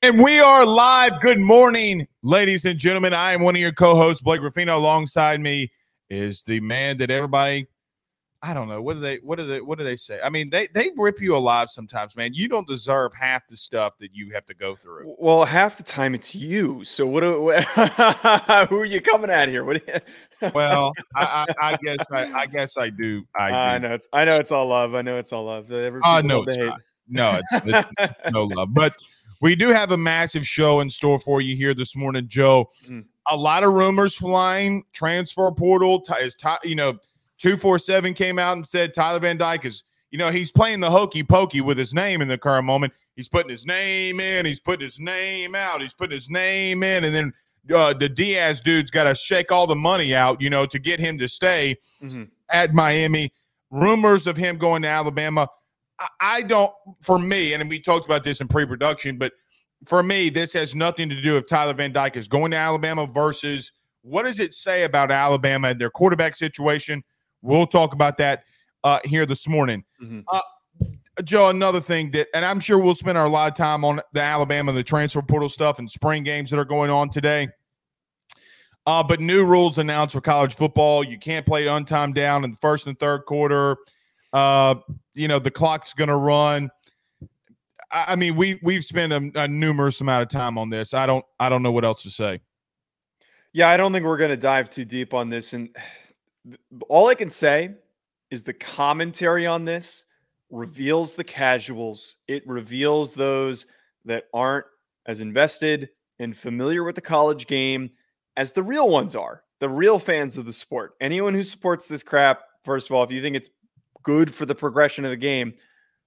And we are live. Good morning, ladies and gentlemen. I am one of your co-hosts, Blake Ruffino. Alongside me is the man that everybody, I don't know, what do they, what do they, what do they say? I mean, they they rip you alive sometimes, man. You don't deserve half the stuff that you have to go through. Well, half the time it's you. So what? Do, what who are you coming at here? What? You, well, I, I, I, guess I, I, guess I do. I, do. I know it's I know it's all love. I know it's all love. Uh, no, it's not. No, it's, it's, it's no love, but. We do have a massive show in store for you here this morning, Joe. Mm. A lot of rumors flying. Transfer portal is, you know, two four seven came out and said Tyler Van Dyke is, you know, he's playing the hokey pokey with his name in the current moment. He's putting his name in. He's putting his name out. He's putting his name in, and then uh, the Diaz dude's got to shake all the money out, you know, to get him to stay mm-hmm. at Miami. Rumors of him going to Alabama. I don't, for me, and we talked about this in pre production, but for me, this has nothing to do with Tyler Van Dyke is going to Alabama versus what does it say about Alabama and their quarterback situation? We'll talk about that uh, here this morning. Mm-hmm. Uh, Joe, another thing that, and I'm sure we'll spend our lot of time on the Alabama, the transfer portal stuff, and spring games that are going on today. Uh, but new rules announced for college football. You can't play untimed down in the first and third quarter. Uh, you know, the clock's going to run. I, I, mean, we we've spent a, a numerous amount of time on this. I don't I don't know what else to say. Yeah, I don't think we're going to dive too deep on this. And all I can say is the commentary on this reveals the casuals. It reveals those that aren't as invested and familiar with the college game as the real ones are, the real fans of the sport. Anyone who supports this crap, first of all, if you think it's good for the progression of the game,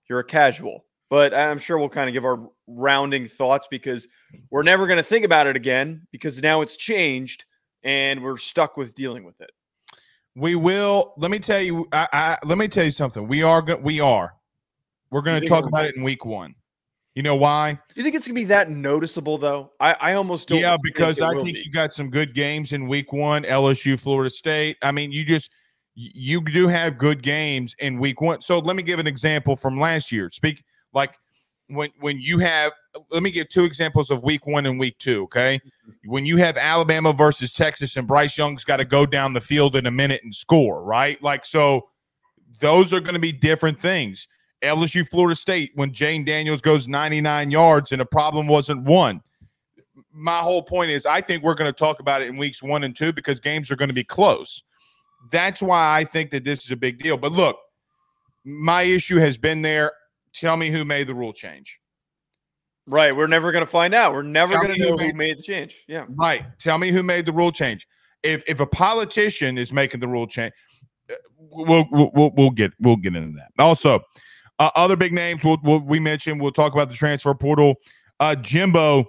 you're a casual. But I'm sure we'll kind of give our rounding thoughts because we're never going to think about it again because now it's changed and we're stuck with dealing with it. We will. Let me tell you. I, I let me tell you something. We are. Go, we are. We're going to talk about it in week one. You know why? You think it's gonna be that noticeable though? I, I almost don't. Yeah, because I think be. you got some good games in week one. LSU, Florida State. I mean, you just you do have good games in week one. So let me give an example from last year. Speak like when when you have let me give two examples of week one and week two. Okay. Mm-hmm. When you have Alabama versus Texas and Bryce Young's got to go down the field in a minute and score, right? Like so those are going to be different things. LSU Florida State when Jayden Daniels goes 99 yards and the problem wasn't one. My whole point is I think we're going to talk about it in weeks one and two because games are going to be close. That's why I think that this is a big deal. But look, my issue has been there. Tell me who made the rule change. Right. We're never going to find out. We're never going to know who made, who made the change. Yeah. Right. Tell me who made the rule change. If if a politician is making the rule change, uh, we'll we'll we'll get we'll get into that. Also, uh, other big names we'll, we'll, we mentioned. We'll talk about the transfer portal. Uh, Jimbo.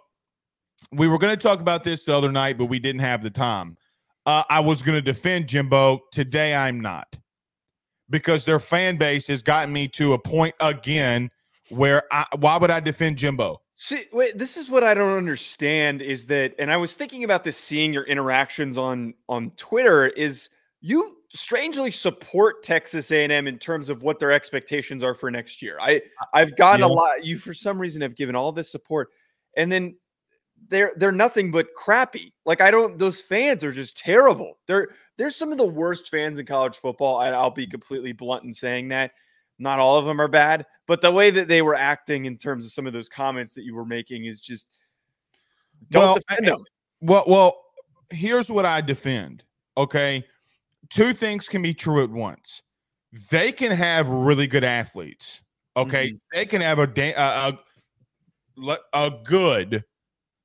We were going to talk about this the other night, but we didn't have the time. Uh, I was going to defend Jimbo. Today, I'm not because their fan base has gotten me to a point again where I, why would I defend Jimbo? See, wait, this is what I don't understand is that, and I was thinking about this, seeing your interactions on on Twitter. Is you strangely support Texas A&M in terms of what their expectations are for next year? I I've gotten yeah. a lot. You for some reason have given all this support, and then they're they're nothing but crappy. Like I don't those fans are just terrible. They're they're some of the worst fans in college football. I, I'll be completely blunt in saying that. Not all of them are bad, but the way that they were acting in terms of some of those comments that you were making is just don't well, defend them. Well, well, here's what I defend. Okay, two things can be true at once. They can have really good athletes. Okay, mm-hmm. they can have a, a a, a good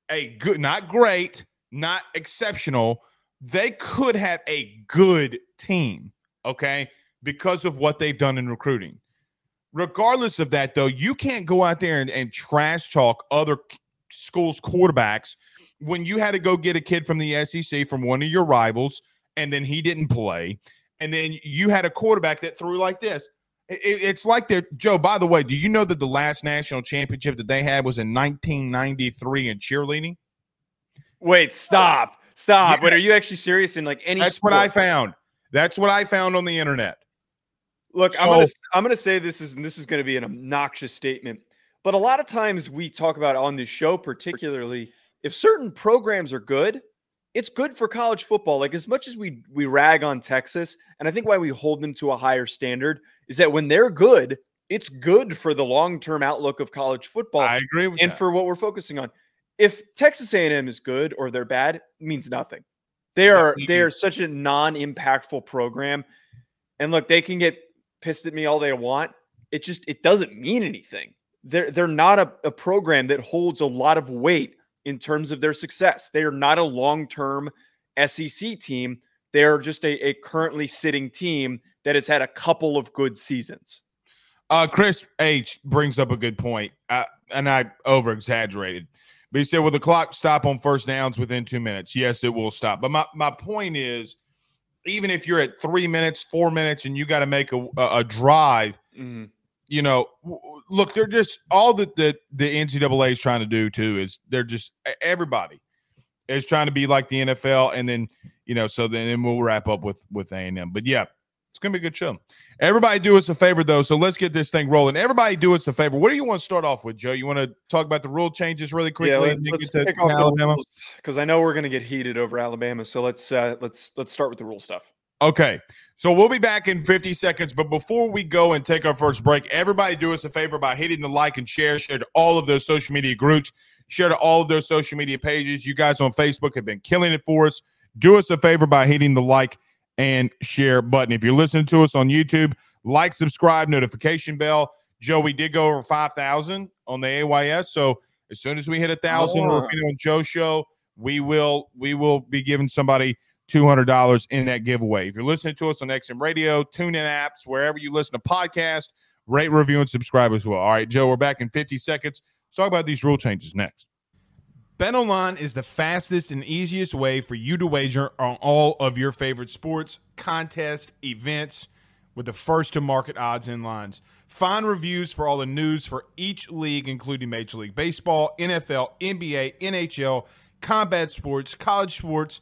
a good, not great, not exceptional. They could have a good team, okay, because of what they've done in recruiting. Regardless of that, though, you can't go out there and, and trash talk other schools' quarterbacks when you had to go get a kid from the SEC from one of your rivals and then he didn't play. And then you had a quarterback that threw like this. It, it's like that, Joe. By the way, do you know that the last national championship that they had was in 1993 in cheerleading? Wait, stop, stop. Yeah. Wait, are you actually serious? In like any? That's sport? what I found. That's what I found on the internet. Look, so, I'm gonna I'm gonna say this is this is gonna be an obnoxious statement, But a lot of times we talk about on this show, particularly if certain programs are good, it's good for college football. Like as much as we we rag on Texas, and I think why we hold them to a higher standard is that when they're good, it's good for the long-term outlook of college football. I agree with and that. for what we're focusing on. If Texas A&M is good or they're bad, means nothing. They are they are such a non-impactful program. And look, they can get pissed at me all they want. It just it doesn't mean anything. They're they're not a, a program that holds a lot of weight in terms of their success. They are not a long-term SEC team. They are just a, a currently sitting team that has had a couple of good seasons. Uh, Chris H brings up a good point, uh, and I over exaggerated. But he said, "Will the clock stop on first downs within two minutes?" Yes, it will stop. But my my point is, even if you're at three minutes, four minutes, and you got to make a a, a drive, mm-hmm. You know, look, they're just all that the the NCAA is trying to do too is they're just everybody is trying to be like the NFL, and then you know, so then, then we'll wrap up with with A and M. But yeah, it's gonna be a good show. Everybody, do us a favor though. So let's get this thing rolling. Everybody, do us a favor. What do you want to start off with, Joe? You want to talk about the rule changes really quickly? Yeah, let's, let's kick off Alabama because I know we're gonna get heated over Alabama. So let's uh, let's let's start with the rule stuff. Okay. So we'll be back in 50 seconds. But before we go and take our first break, everybody do us a favor by hitting the like and share, share to all of those social media groups, share to all of those social media pages. You guys on Facebook have been killing it for us. Do us a favor by hitting the like and share button. If you're listening to us on YouTube, like, subscribe, notification bell. Joe, we did go over 5,000 on the AYS. So as soon as we hit a thousand, oh. we're on Joe show. We will we will be giving somebody two hundred dollars in that giveaway. If you're listening to us on XM Radio, TuneIn apps, wherever you listen to podcasts, rate, review, and subscribe as well. All right, Joe, we're back in 50 seconds. Let's talk about these rule changes next. BetOnline is the fastest and easiest way for you to wager on all of your favorite sports, contests, events with the first to market odds and lines. Find reviews for all the news for each league, including Major League Baseball, NFL, NBA, NHL, combat sports, college sports,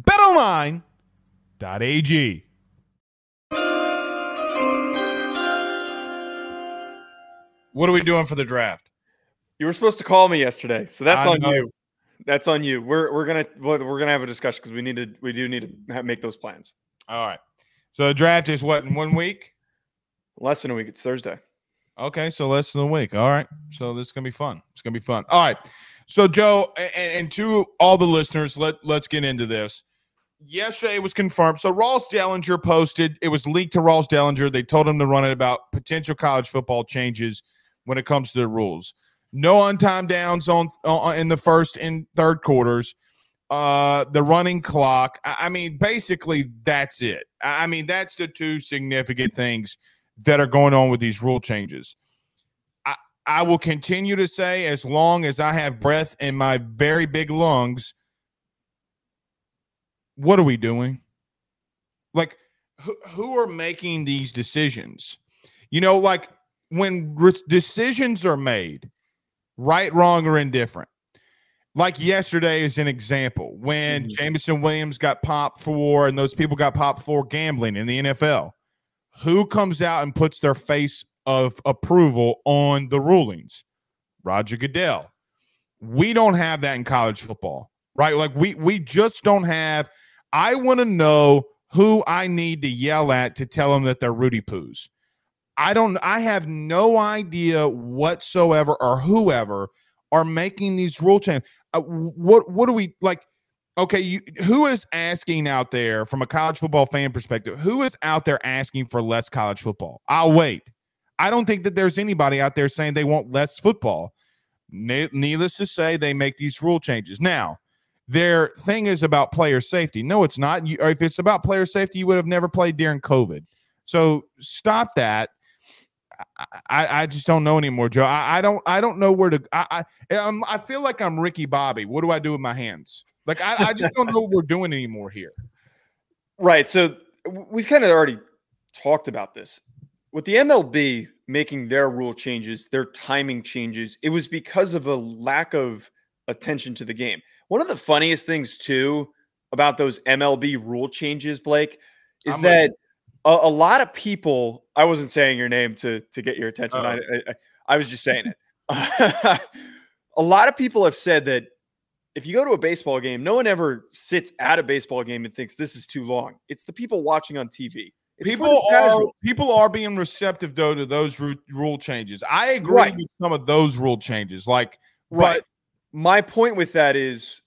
Betonline.ag. What are we doing for the draft? You were supposed to call me yesterday, so that's I on know. you. That's on you. We're we're gonna we're gonna have a discussion because we need to we do need to have, make those plans. All right. So the draft is what in one week? Less than a week. It's Thursday. Okay, so less than a week. All right. So this is gonna be fun. It's gonna be fun. All right. So Joe and, and to all the listeners, let let's get into this. Yesterday it was confirmed. So Ross Dellenger posted. It was leaked to Ross Dellenger. They told him to run it about potential college football changes when it comes to the rules. No untimed downs on, on in the first and third quarters. Uh, the running clock. I, I mean, basically, that's it. I mean, that's the two significant things that are going on with these rule changes. I, I will continue to say, as long as I have breath in my very big lungs, what are we doing? Like, who, who are making these decisions? You know, like when re- decisions are made, right, wrong, or indifferent, like yesterday is an example when mm-hmm. Jameson Williams got popped for, and those people got popped for gambling in the NFL. Who comes out and puts their face of approval on the rulings? Roger Goodell. We don't have that in college football, right? Like we we just don't have. I want to know who I need to yell at to tell them that they're Rudy Poos. I don't I have no idea whatsoever or whoever are making these rule changes. Uh, what what do we like okay, you, who is asking out there from a college football fan perspective? Who is out there asking for less college football? I'll wait. I don't think that there's anybody out there saying they want less football. needless to say, they make these rule changes. Now, their thing is about player safety. No, it's not. You, if it's about player safety, you would have never played during COVID. So stop that I, I just don't know anymore, Joe. I, I don't I don't know where to. I I, I'm, I feel like I'm Ricky Bobby. What do I do with my hands? Like I, I just don't know what we're doing anymore here. Right. So we've kind of already talked about this with the MLB making their rule changes, their timing changes. It was because of a lack of attention to the game. One of the funniest things too about those MLB rule changes, Blake, is I'm that a, a, lot of people. I wasn't saying your name to to get your attention. I, I, I was just saying it. a lot of people have said that if you go to a baseball game, no one ever sits at a baseball game and thinks this is too long. It's the people watching on TV. It's people are people are being receptive though to those rule changes. I agree right. with some of those rule changes. Like, right. My point with that is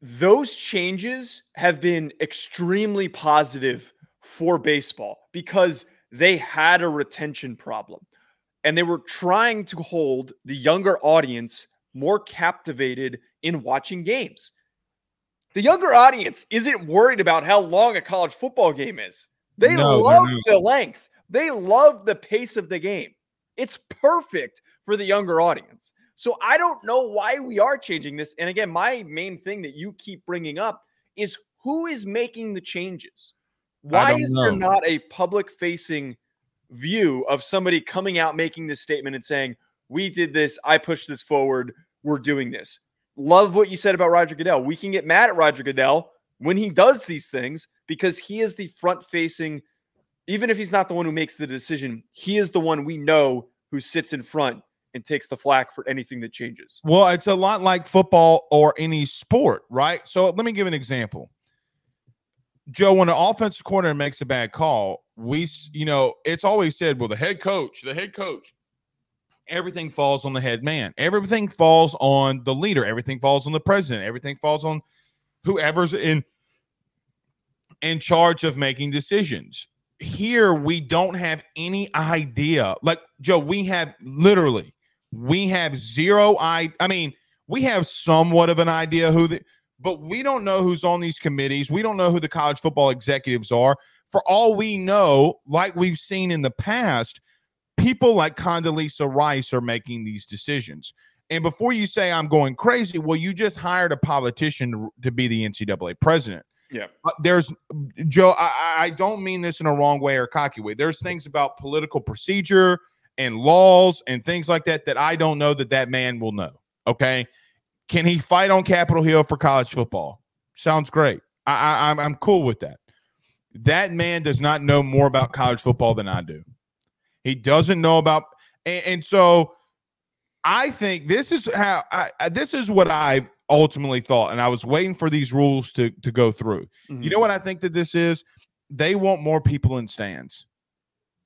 those changes have been extremely positive for baseball because they had a retention problem and they were trying to hold the younger audience more captivated in watching games. The younger audience isn't worried about how long a college football game is. They no, love the length. They love the pace of the game. It's perfect for the younger audience. So I don't know why we are changing this. And again, my main thing that you keep bringing up is who is making the changes? Why is know. there not a public facing view of somebody coming out making this statement and saying, We did this, I pushed this forward, we're doing this? Love what you said about Roger Goodell. We can get mad at Roger Goodell when he does these things because he is the front facing, even if he's not the one who makes the decision, he is the one we know who sits in front and takes the flack for anything that changes. Well, it's a lot like football or any sport, right? So let me give an example. Joe, when an offensive coordinator makes a bad call, we, you know, it's always said, well, the head coach, the head coach, everything falls on the head man. Everything falls on the leader. Everything falls on the president. Everything falls on whoever's in in charge of making decisions. Here we don't have any idea. Like Joe, we have literally we have zero I I mean, we have somewhat of an idea who the but we don't know who's on these committees. We don't know who the college football executives are. For all we know, like we've seen in the past, people like Condoleezza Rice are making these decisions. And before you say I'm going crazy, well, you just hired a politician to, to be the NCAA president. Yeah. Uh, there's Joe, I, I don't mean this in a wrong way or cocky way. There's things about political procedure and laws and things like that that I don't know that that man will know. Okay. Can he fight on Capitol Hill for college football? Sounds great. I, I, I'm, I'm cool with that. That man does not know more about college football than I do. He doesn't know about, and, and so I think this is how I, this is what I've ultimately thought, and I was waiting for these rules to to go through. Mm-hmm. You know what I think that this is? They want more people in stands.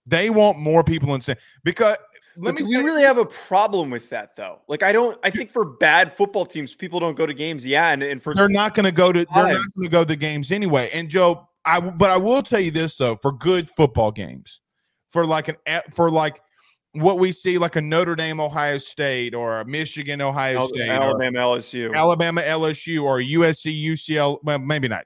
They want more people in stands because let me. Do we really have a problem with that though? Like, I don't. I think for bad football teams, people don't go to games. Yeah, and, and for they're not going to go to they're not going to go to the games anyway. And Joe, I but I will tell you this though: for good football games, for like an for like what we see like a Notre Dame, Ohio State, or a Michigan, Ohio State, Alabama, LSU, Alabama, LSU, or USC, UCL. Well, maybe not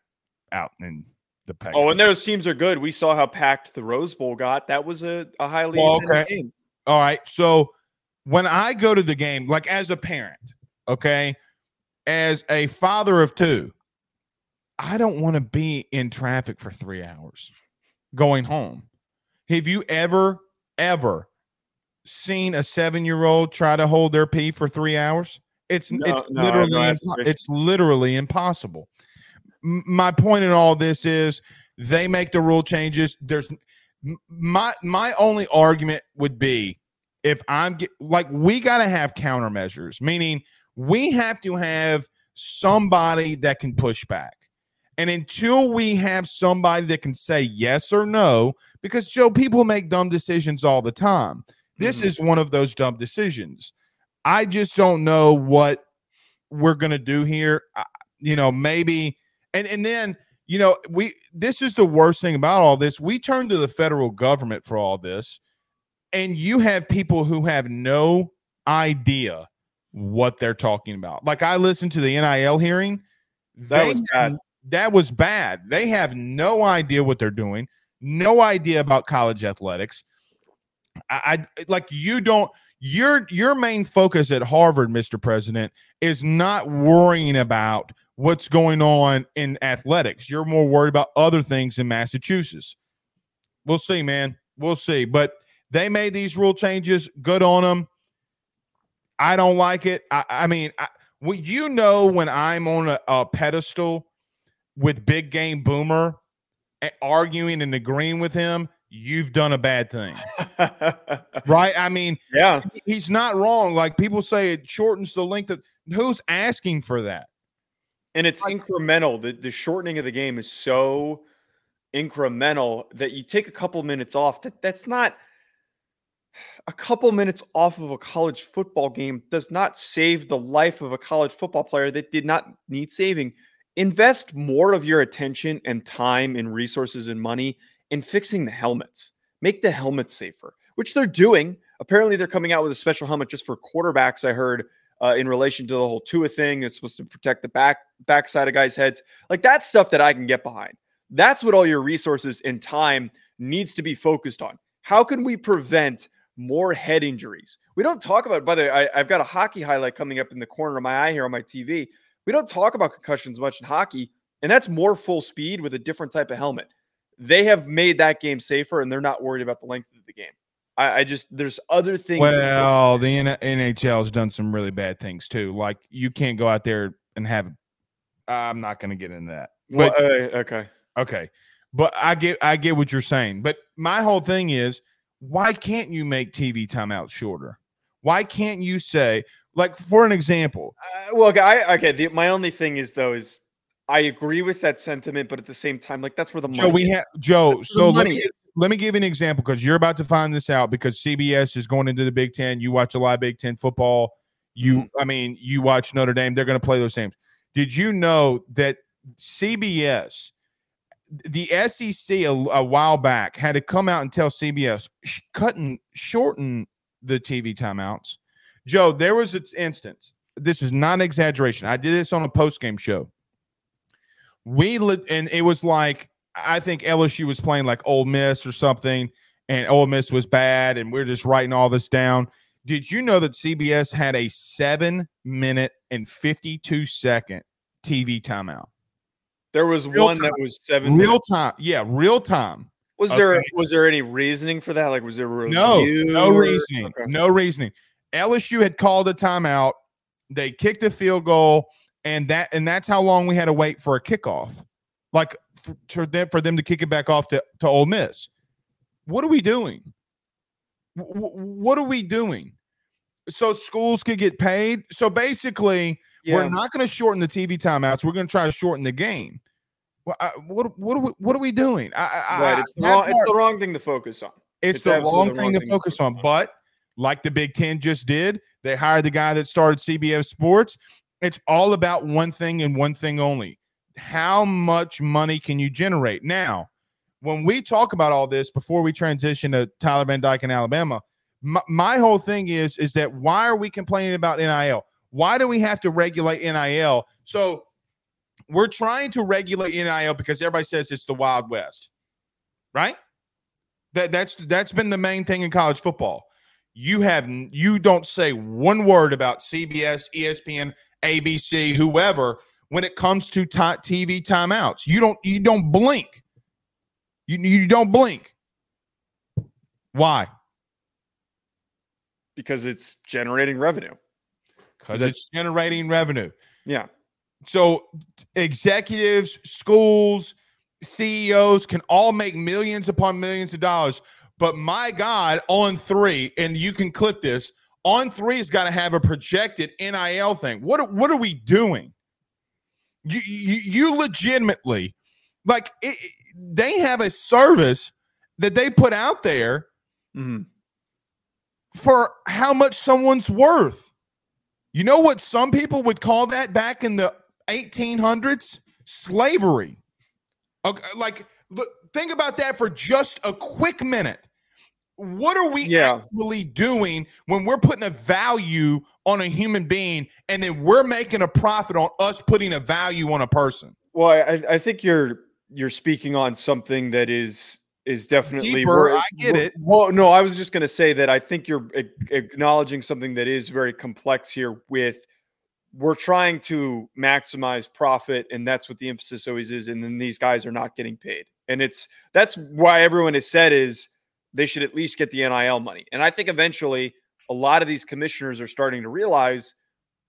out in the pack. Oh, and those teams are good. We saw how packed the Rose Bowl got. That was a, a highly well, okay. game. All right. So when I go to the game, like as a parent, okay, as a father of two, I don't want to be in traffic for three hours going home. Have you ever, ever seen a seven year old try to hold their pee for three hours? It's no, it's no, literally no, it's literally impossible. My point in all this is they make the rule changes. There's my my only argument would be if I'm get, like we got to have countermeasures, meaning we have to have somebody that can push back. And until we have somebody that can say yes or no, because Joe, people make dumb decisions all the time. This mm-hmm. is one of those dumb decisions. I just don't know what we're going to do here. you know, maybe and and then, you know, we this is the worst thing about all this. We turn to the federal government for all this. And you have people who have no idea what they're talking about. Like I listened to the NIL hearing. That was bad. That was bad. They have no idea what they're doing, no idea about college athletics I, I like you don't your your main focus at Harvard, Mr. President, is not worrying about what's going on in athletics. You're more worried about other things in Massachusetts. We'll see, man. We'll see. But they made these rule changes. Good on them. I don't like it. I, I mean, I, well, you know, when I'm on a, a pedestal with Big Game Boomer arguing and agreeing with him, you've done a bad thing. right? I mean, yeah, he's not wrong. Like people say, it shortens the length of who's asking for that? And it's like, incremental. The the shortening of the game is so incremental that you take a couple minutes off. That that's not a couple minutes off of a college football game does not save the life of a college football player that did not need saving. Invest more of your attention and time and resources and money in fixing the helmets. Make the helmets safer, which they're doing. Apparently, they're coming out with a special helmet just for quarterbacks. I heard uh, in relation to the whole Tua thing. It's supposed to protect the back backside of guys' heads. Like that's stuff that I can get behind. That's what all your resources and time needs to be focused on. How can we prevent more head injuries? We don't talk about. By the way, I, I've got a hockey highlight coming up in the corner of my eye here on my TV. We don't talk about concussions much in hockey, and that's more full speed with a different type of helmet. They have made that game safer, and they're not worried about the length of the game. I, I just there's other things. Well, the NHL has done some really bad things too. Like you can't go out there and have. I'm not going to get into that. But, well, uh, okay, okay, but I get I get what you're saying. But my whole thing is, why can't you make TV timeouts shorter? Why can't you say, like, for an example? Uh, well, okay, I, okay. The, my only thing is though is I agree with that sentiment, but at the same time, like that's where the money. Joe, we have Joe. so let me, let me give you an example because you're about to find this out because CBS is going into the Big Ten. You watch a lot of Big Ten football. You, mm-hmm. I mean, you watch Notre Dame. They're going to play those games. Did you know that CBS, the SEC a, a while back had to come out and tell CBS cutting shorten the TV timeouts. Joe, there was an instance. This is not an exaggeration. I did this on a post game show we li- and it was like I think LSU was playing like Ole Miss or something, and Ole Miss was bad, and we are just writing all this down. Did you know that CBS had a seven minute and 52 second TV timeout? There was real one time. that was seven real minutes. time. Yeah, real time. Was okay. there was there any reasoning for that? Like, was there no no reasoning? Okay. No reasoning. LSU had called a timeout. They kicked a field goal and that and that's how long we had to wait for a kickoff, like for, them for them to kick it back off to to Ole Miss. What are we doing? W- what are we doing? So schools could get paid. So basically, yeah. we're not going to shorten the TV timeouts. We're going to try to shorten the game. Well, I, what what are we what are we doing? I, right, it's the, wrong, part, it's the wrong thing to focus on. It's, it's the wrong, thing, wrong to thing focus on. on. But like the Big Ten just did, they hired the guy that started CBS Sports. It's all about one thing and one thing only. How much money can you generate? Now, when we talk about all this before we transition to Tyler Van Dyke in Alabama, my, my whole thing is is that why are we complaining about NIL? Why do we have to regulate NIL? So we're trying to regulate NIL because everybody says it's the Wild West, right? That that's that's been the main thing in college football. You have you don't say one word about CBS, ESPN, ABC, whoever, when it comes to t- TV timeouts. You don't you don't blink. You you don't blink. Why? Because it's generating revenue. Because it's generating revenue. Yeah. So executives, schools, CEOs can all make millions upon millions of dollars. But my God, On3, and you can clip this, On3 has got to have a projected NIL thing. What what are we doing? You you, you legitimately like it, they have a service that they put out there mm-hmm. for how much someone's worth. You know what some people would call that back in the 1800s? Slavery. Okay, like look, think about that for just a quick minute what are we yeah. actually doing when we're putting a value on a human being and then we're making a profit on us putting a value on a person well i, I think you're you're speaking on something that is is definitely. Deeper, I get it. Well, no, I was just going to say that I think you're acknowledging something that is very complex here. With we're trying to maximize profit, and that's what the emphasis always is. And then these guys are not getting paid, and it's that's why everyone has said is they should at least get the NIL money. And I think eventually a lot of these commissioners are starting to realize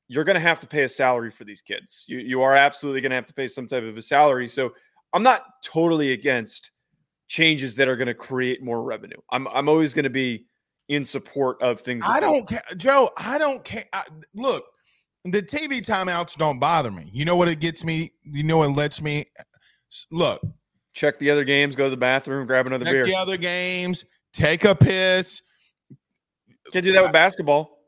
you're going to have to pay a salary for these kids. You you are absolutely going to have to pay some type of a salary. So I'm not totally against changes that are going to create more revenue. I'm I'm always going to be in support of things. I don't care, Joe. I don't care. I, look, the TV timeouts don't bother me. You know what it gets me? You know what lets me look. Check the other games. Go to the bathroom. Grab another check beer. The other games. Take a piss. Can't do that with basketball.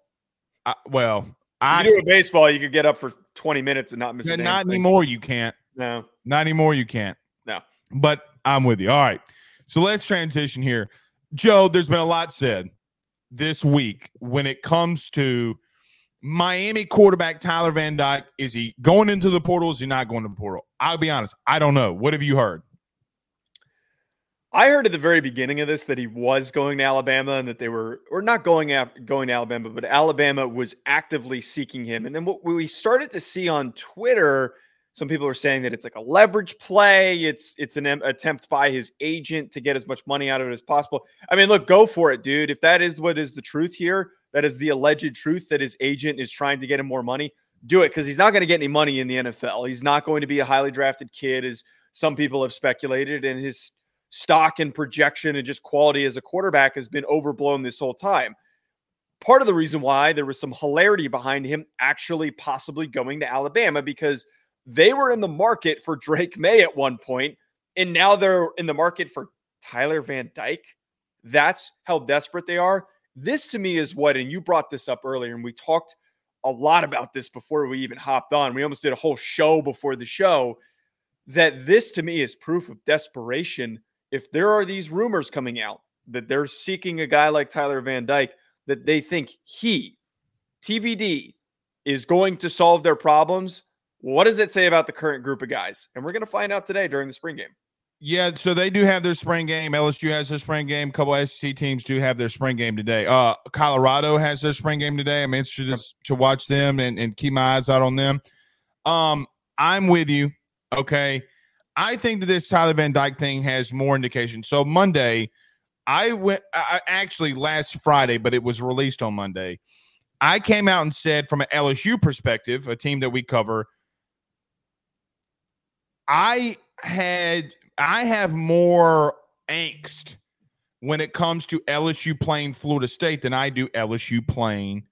I, well, I do with baseball. You could get up for 20 minutes and not miss. Not anymore. You can't. No. Not anymore. You can't. No. But I'm with you. All right. So let's transition here. Joe, there's been a lot said this week when it comes to Miami quarterback Tyler Van Dyke. Is he going into the portal? Is he not going to the portal? I'll be honest. I don't know. What have you heard? I heard at the very beginning of this that he was going to Alabama and that they were, or not going going to Alabama, but Alabama was actively seeking him. And then what we started to see on Twitter some people are saying that it's like a leverage play. It's it's an attempt by his agent to get as much money out of it as possible. I mean, look, go for it, dude. If that is what is the truth here, that is the alleged truth that his agent is trying to get him more money, do it because he's not going to get any money in the NFL. He's not going to be a highly drafted kid, as some people have speculated, and his stock and projection and just quality as a quarterback has been overblown this whole time. Part of the reason why there was some hilarity behind him actually possibly going to Alabama because they were in the market for Drake Maye at one point, and now they're in the market for Tyler Van Dyke. That's how desperate they are. This to me is what, and you brought this up earlier, and we talked a lot about this before we even hopped on. We almost did a whole show before the show. That this to me is proof of desperation. If there are these rumors coming out that they're seeking a guy like Tyler Van Dyke, that they think he, TVD, is going to solve their problems, what does it say about the current group of guys? And we're going to find out today during the spring game. Yeah, so they do have their spring game. LSU has their spring game. A couple SEC teams do have their spring game today. Uh, Colorado has their spring game today. I'm interested yep. to watch them and, and keep my eyes out on them. Um, I'm with you. Okay. I think that this Tyler Van Dyke thing has more indication. So Monday, I went I, actually last Friday, but it was released on Monday. I came out and said, from an LSU perspective, a team that we cover, I had I have more angst when it comes to LSU playing Florida State than I do LSU playing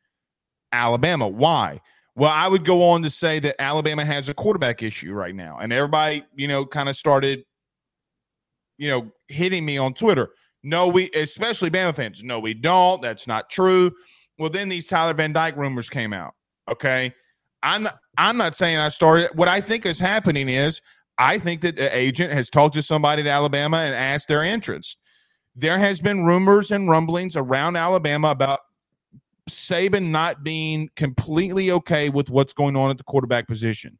Alabama. Why? Well, I would go on to say that Alabama has a quarterback issue right now. And everybody, you know, kind of started, you know, hitting me on Twitter. No, we, especially Bama fans, no, we don't. That's not true. Well, then these Tyler Van Dyke rumors came out. Okay. I'm I'm not saying I started. What I think is happening is I think that the agent has talked to somebody at Alabama and asked their interest. There has been rumors and rumblings around Alabama about Saban not being completely okay with what's going on at the quarterback position.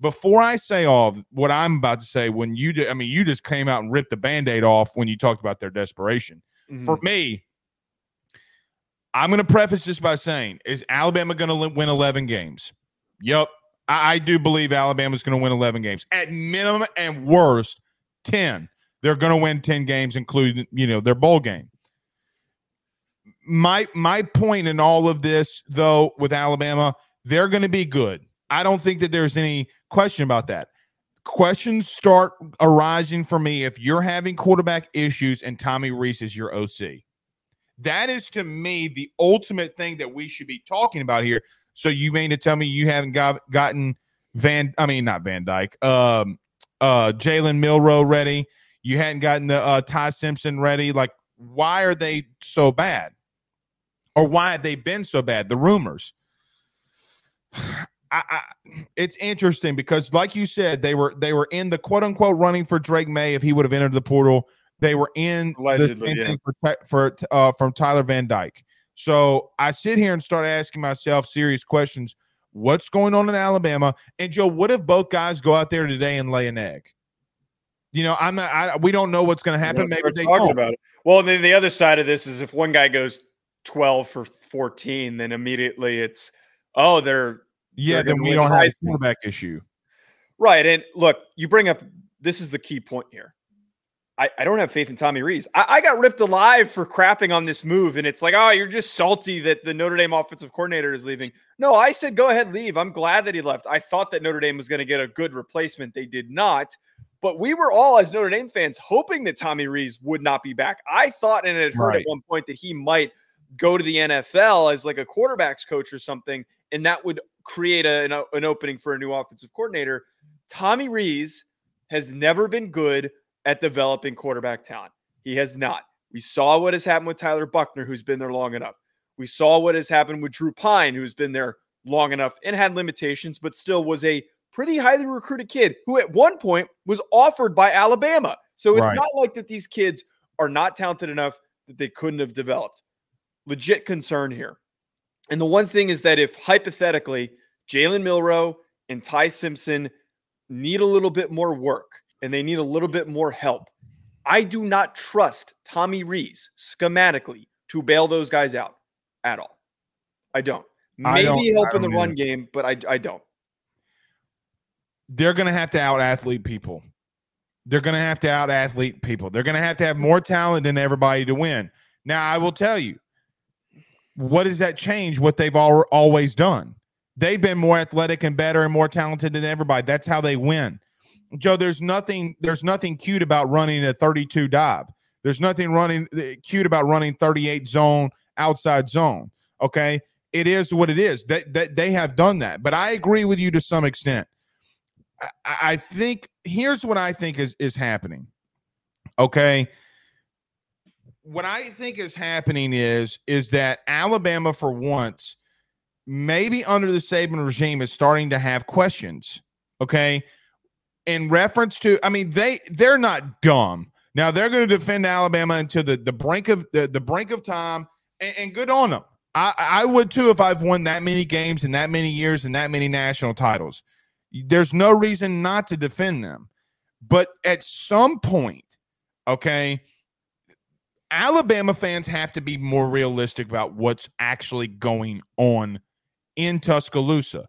Before I say all what I'm about to say, when you did, I mean, you just came out and ripped the band aid off when you talked about their desperation. Mm-hmm. For me, I'm going to preface this by saying, is Alabama going to win 11 games? Yep. I, I do believe Alabama's going to win 11 games. At minimum and worst, 10. They're going to win 10 games, including, you know, their bowl game. My my point in all of this, though, with Alabama, they're going to be good. I don't think that there's any question about that. Questions start arising for me if you're having quarterback issues and Tommy Rees is your OC. That is to me the ultimate thing that we should be talking about here. So you mean to tell me you haven't got gotten Van? I mean, not Van Dyke. Um, uh, Jalen Milroe ready. You hadn't gotten the uh, Ty Simpson ready. Like, why are they so bad? Or why have they been so bad? The rumors. I, I, it's interesting because, like you said, they were they were in the quote unquote running for Drake Maye if he would have entered the portal. They were in Allegedly, the yeah. for, for uh, from Tyler Van Dyke. So I sit here and start asking myself serious questions. What's going on in Alabama? And Joe, what if both guys go out there today and lay an egg? You know, I'm not. I, we don't know what's going to happen. Maybe they talking don't. about it. Well, then the other side of this is if one guy goes 12 for 14, then immediately it's oh they're yeah. They're then we don't have a quarterback issue. Right, and look, you bring up this is the key point here. I, I don't have faith in Tommy Rees. I, I, got ripped alive for crapping on this move. And it's like, oh, you're just salty that the Notre Dame offensive coordinator is leaving. No, I said, go ahead, leave. I'm glad that he left. I thought that Notre Dame was going to get a good replacement. They did not. But we were all, as Notre Dame fans, hoping that Tommy Rees would not be back. I thought and had heard right. at one point that he might go to the NFL as like a quarterbacks coach or something. And that would create a, an, an opening for a new offensive coordinator. Tommy Rees has never been good at developing quarterback talent. He has not. We saw what has happened with Tyler Buchner, who's been there long enough. We saw what has happened with Drew Pyne, who's been there long enough and had limitations, but still was a pretty highly recruited kid who at one point was offered by Alabama. So it's right. not like that these kids are not talented enough that they couldn't have developed. Legit concern here. And the one thing is that if hypothetically Jalen Milroe and Ty Simpson need a little bit more work, and they need a little bit more help. I do not trust Tommy Rees schematically to bail those guys out at all. I don't. Maybe I don't, help in the run game, but I, I don't. They're going to have to out athlete people. They're going to have to out athlete people. They're going to have to have more talent than everybody to win. Now, I will tell you, what does that change what they've all, always done? They've been more athletic and better and more talented than everybody. That's how they win. Joe, there's nothing there's nothing cute about running a 32 dive. There's nothing running uh, cute about running 38 zone outside zone. Okay, it is what it is. That they, they, they have done that, but I agree with you to some extent. I, I think here's what I think is is happening. Okay, what I think is happening is is that Alabama for once, maybe under the Saban regime, is starting to have questions. Okay, in reference to i mean they they're not dumb. Now they're going to defend alabama until the, the brink of the, the brink of time and, and good on them I, I would too if i've won that many games in that many years and that many national titles. There's no reason not to defend them. But at some point okay alabama fans have to be more realistic about what's actually going on in tuscaloosa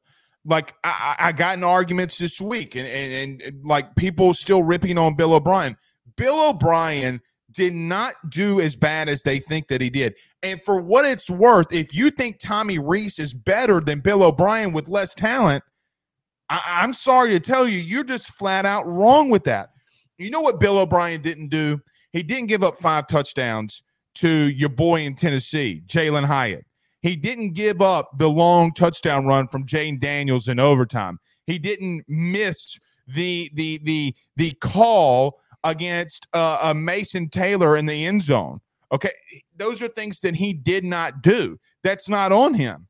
like I, I got in arguments this week and, and, and like people still ripping on Bill O'Brien. Bill O'Brien did not do as bad as they think that he did. And for what it's worth, if you think Tommy Rees is better than Bill O'Brien with less talent, I, am sorry to tell you, you're just flat out wrong with that. You know what Bill O'Brien didn't do? He didn't give up five touchdowns to your boy in Tennessee, Jalin Hyatt. He didn't give up the long touchdown run from Jayden Daniels in overtime. He didn't miss the the the the call against uh, uh, Mason Taylor in the end zone. Okay, those are things that he did not do. That's not on him.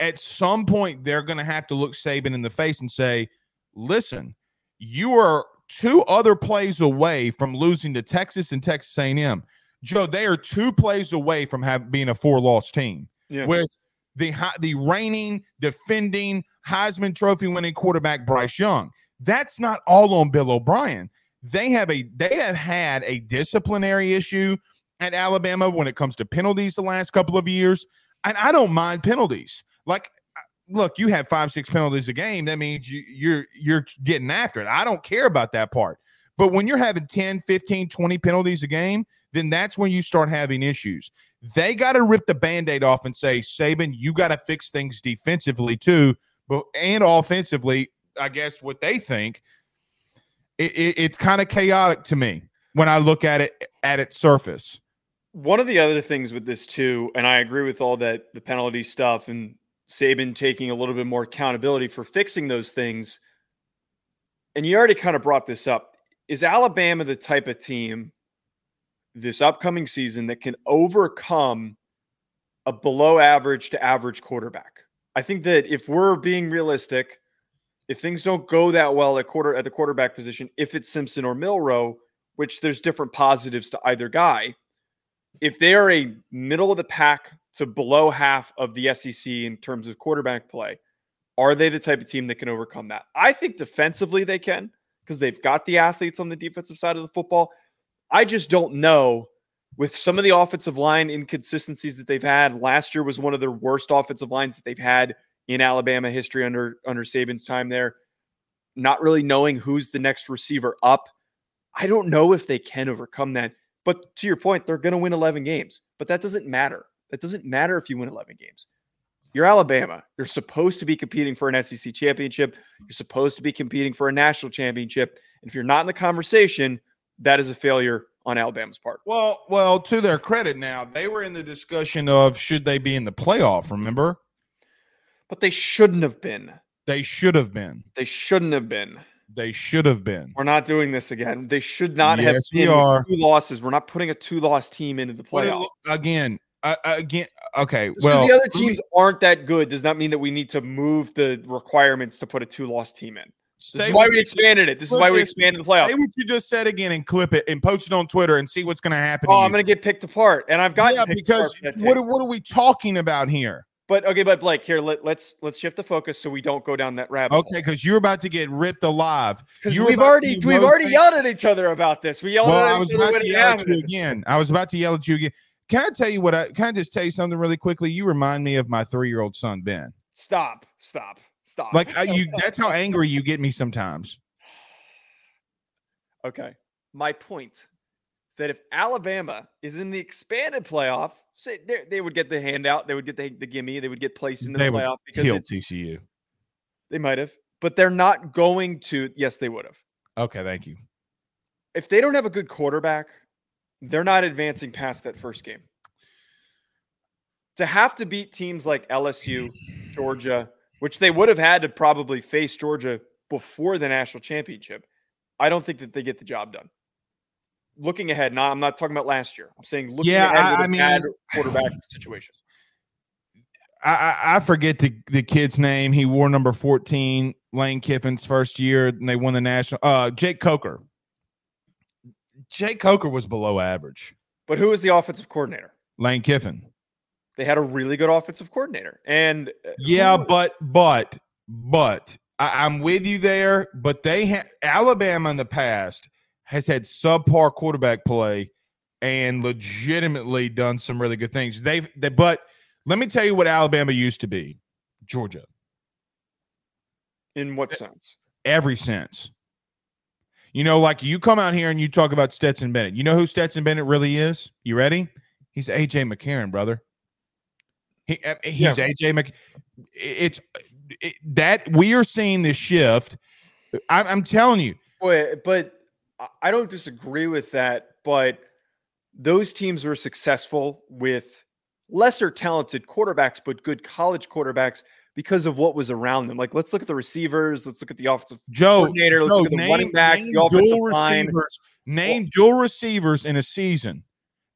At some point, they're going to have to look Saban in the face and say, "Listen, you are two other plays away from losing to Texas and Texas A&M. Joe, they are two plays away from have, being a four loss team yeah. with the the reigning, defending Heisman Trophy winning quarterback Bryce Young. That's not all on Bill O'Brien. They have a they have had a disciplinary issue at Alabama when it comes to penalties the last couple of years, and I don't mind penalties. Like, look, you have five six penalties a game. That means you, you're you're getting after it. I don't care about that part. But when you're having 10, 15, 20 penalties a game, then that's when you start having issues. They got to rip the band-aid off and say, Saban, you got to fix things defensively too, but and offensively, I guess what they think. It, it, it's kind of chaotic to me when I look at it at its surface. One of the other things with this too, and I agree with all that the penalty stuff and Saban taking a little bit more accountability for fixing those things. And you already kind of brought this up is Alabama the type of team this upcoming season that can overcome a below average to average quarterback? I think that if we're being realistic, if things don't go that well at quarter at the quarterback position, if it's Simpson or Milroe, which there's different positives to either guy, if they are a middle of the pack to below half of the SEC in terms of quarterback play, are they the type of team that can overcome that? I think defensively they can. because they've got the athletes on the defensive side of the football. I just don't know with some of the offensive line inconsistencies that they've had. Last year was one of their worst offensive lines that they've had in Alabama history under under Saban's time there. Not really knowing who's the next receiver up. I don't know if they can overcome that. But to your point, they're going to win 11 games. But that doesn't matter. That doesn't matter if you win 11 games. You're Alabama. You're supposed to be competing for an SEC championship. You're supposed to be competing for a national championship. And if you're not in the conversation, that is a failure on Alabama's part. Well, well, to their credit now, they were in the discussion of should they be in the playoff, remember? But they shouldn't have been. They should have been. They shouldn't have been. They should have been. We're not doing this again. They should not Yes, have we are. two losses. We're not putting a two-loss team into the But it playoff. again, uh, again, okay. Just well, because the other let me teams aren't that good does not mean that we need to move the requirements to put a two-loss team in. This is why we expanded it. This is why we expanded the playoff. Say what you just said again and clip it and post it on Twitter and see what's going to happen. Oh, to I'm going to get picked apart, and I've got yeah, because what, are- what are we talking about here? But okay, but Blake, here let, let's let's shift the focus so we don't go down that rabbit. Okay, because you're about to get ripped alive. because we've already we've already yelled at each other about this. We yelled Well, at each other about when to yell at happened. you again. I was about to yell at you again. Can I tell you what? I can I just tell you something really quickly? You remind me of my three year old son Ben. Stop! Stop! Stop! Like I, you, that's how angry you get me sometimes. Okay. My point is that if Alabama is in the expanded playoff, say they, they would get the handout, they would get the, the gimme, they would get placed They the would playoff because Kill it's, TCU. they might have, but they're not going to. Yes, they would have. Okay, thank you. If they don't have a good quarterback, they're not advancing past that first game. To have to beat teams like LSU, Georgia, which they would have had to probably face Georgia before the national championship, I don't think that they get the job done. Looking ahead, now I'm not talking about last year. I'm saying looking Yeah, ahead I- I mean- quarterback situation. I, I, I forget the, the kid's name. He wore number 14, Lane Kiffin's first year, and they won the national. Uh, Jake Coker. Jake Coker was below average. But who was the offensive coordinator? Lane Kiffin. They had a really good offensive coordinator, and uh, Yeah, but but but I, I'm with you there. But they had Alabama in the past has had subpar quarterback play and legitimately done some really good things. They've they, but let me tell you what Alabama used to be. Georgia, in what sense? every sense. You know, like you come out here and you talk about Stetson Bennett. You know who Stetson Bennett really is? You ready? He's AJ McCarron, brother. He, uh, he's Yeah. AJ Mc. It's it, that we are seeing this shift. I'm, I'm telling you, Boy, but I- I don't disagree with that. But those teams were successful with lesser talented quarterbacks, but good college quarterbacks because of what was around them. Like, let's look at the receivers. Let's look at the offensive Joe. coordinator. Let's Joe, look at the running backs, the name offensive dual line. receivers. Name dual receivers in a season.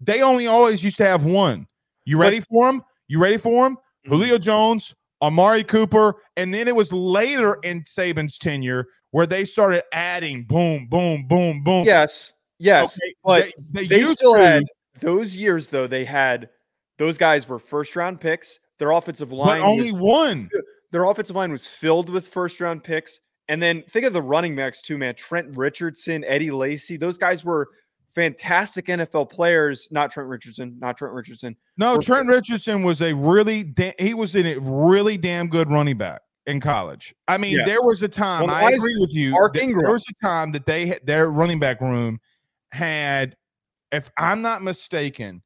They only always used to have one. You But- ready for him? You ready for him? Mhm. Julio Jones, Amari Cooper, and then it was later in Saban's tenure where they started adding boom, boom, boom, boom. Yes, yes. Okay, but they, they they used still to- had those years though they had those guys were first round picks their offensive but line only was, one. their offensive line was filled with first round picks and then think of the running backs too man trent richardson eddie lacy those guys were fantastic nfl players not trent richardson not trent richardson No, were- Trent Richardson was a really da- he was in a really damn good running back in college. I mean, Yes. there was a time Well, I agree with you. Mark Ingram? There was a time that they had their running back room had, if I'm not mistaken,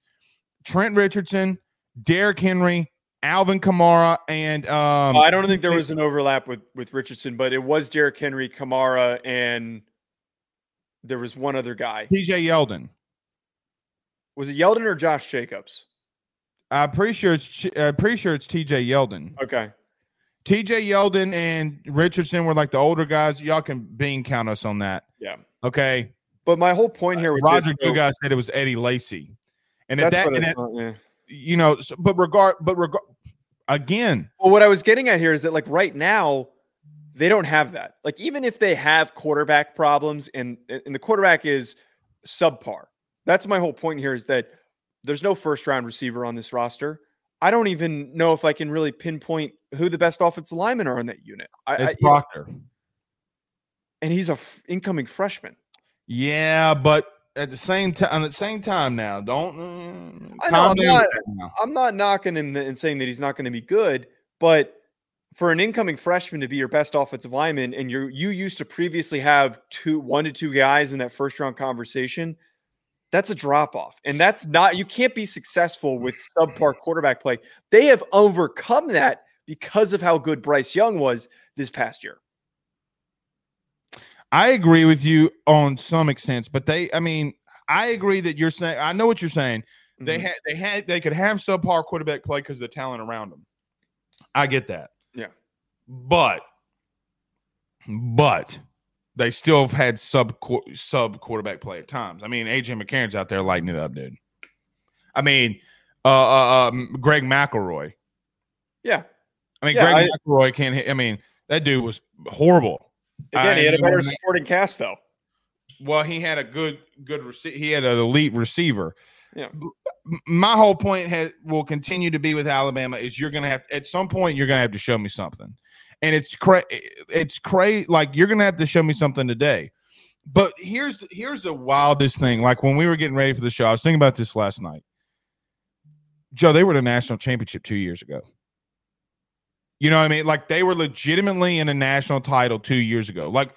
Trent Richardson, Derrick Henry, Alvin Kamara, and um, i don't think there was an overlap with with richardson but it was Derrick henry kamara and there was one other guy TJ Yeldon. was it yeldon or josh jacobs I'm pretty sure it's uh, pretty sure it's TJ Yeldon. okay TJ Yeldon and Richardson were like the older guys. Y'all can bean count us on that. yeah Okay. but my whole point here with Roger this, though- Dugas said it was Eddie Lacy, and at that, and at- yeah. You know, so, but regard, but regard again, Well, what I was getting at here is that like right now, they don't have that. Like even if they have quarterback problems and and the quarterback is subpar, that's my whole point here is that there's no first round receiver on this roster. I don't even know if I can really pinpoint who the best offensive linemen are on that unit. I, I- it's it's- Proctor. and he's a f- incoming freshman. Yeah, but at the same time, at the same time, now don't. Uh, I know, I'm not, I'm not knocking him and saying that he's not going to be good, but for an incoming freshman to be your best offensive lineman, and you you used to previously have two, one to two guys in that first round conversation, that's a drop off, and that's not. You can't be successful with subpar quarterback play. They have overcome that because of how good Bryce Young was this past year. I agree with you on some extent, but they, I mean, I agree that you're saying. I know what you're saying. Mm-hmm. They had, they had, they could have subpar quarterback play because of the talent around them. I get that. Yeah, but, but they still have had sub sub quarterback play at times. I mean, AJ McCarron's out there lighting it up, dude. I mean, uh, uh, uh Greg McElroy. Yeah, I mean, yeah, Greg I, McElroy can't hit. I mean, that dude was horrible. Again, he had a better supporting cast though. Well, he had a good good receiver. He had an elite receiver. Yeah. My whole point has will continue to be with Alabama is you're gonna have at some point you're gonna have to show me something, and it's cra it's crazy. Like you're gonna have to show me something today. But here's here's the wildest thing. Like when we were getting ready for the show, I was thinking about this last night. Joe, they were the national championship two years ago. You know what I mean? Like they were legitimately in a national title two years ago. Like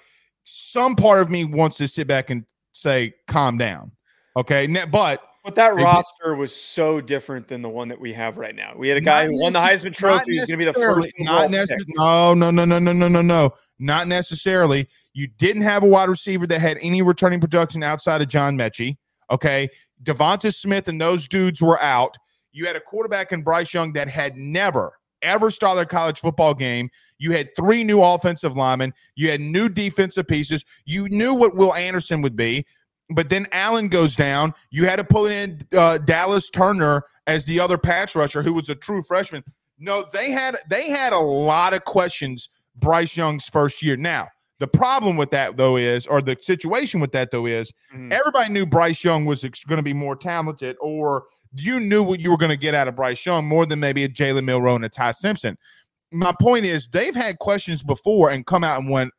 some part of me wants to sit back and say, calm down. Okay. But but that roster was so different than the one that we have right now. We had a guy who won the Heisman Trophy. He's going to be the first. Not necessarily. No, no, no, no, no, no, no, no. Not necessarily. You didn't have a wide receiver that had any returning production outside of John Metchie. Okay. Devonta Smith and those dudes were out. You had a quarterback in Bryce Young that had never, ever started a college football game. You had three new offensive linemen. You had new defensive pieces. You knew what Will Anderson would be. But then Allen goes down. You had to pull in uh, Dallas Turner as the other pass rusher, who was a true freshman. No, they had they had a lot of questions Bryce Young's first year. Now, the problem with that though is, or the situation with that though is, mm-hmm. everybody knew Bryce Young was going to be more talented, or you knew what you were going to get out of Bryce Young more than maybe a Jalen Milroe and a Ty Simpson. My point is, they've had questions before and come out and went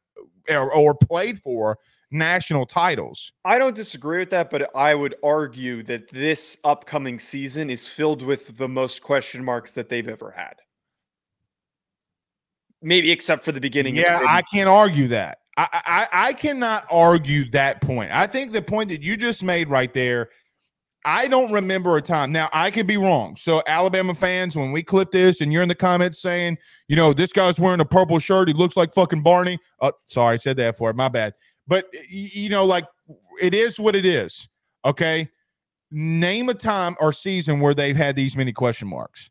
or, or played for national titles. I don't disagree with that, but I would argue that this upcoming season is filled with the most question marks that they've ever had. Maybe except for the beginning. Yeah, I can't argue that. I, I I cannot argue that point. I think the point that you just made right there I don't remember a time. Now, I could be wrong. So, Alabama fans, when we clip this and you're in the comments saying, you know, this guy's wearing a purple shirt, he looks like fucking Barney. Oh, sorry, I said that for it. My bad. But, you know, like it is what it is. Okay. Name a time or season where they've had these many question marks.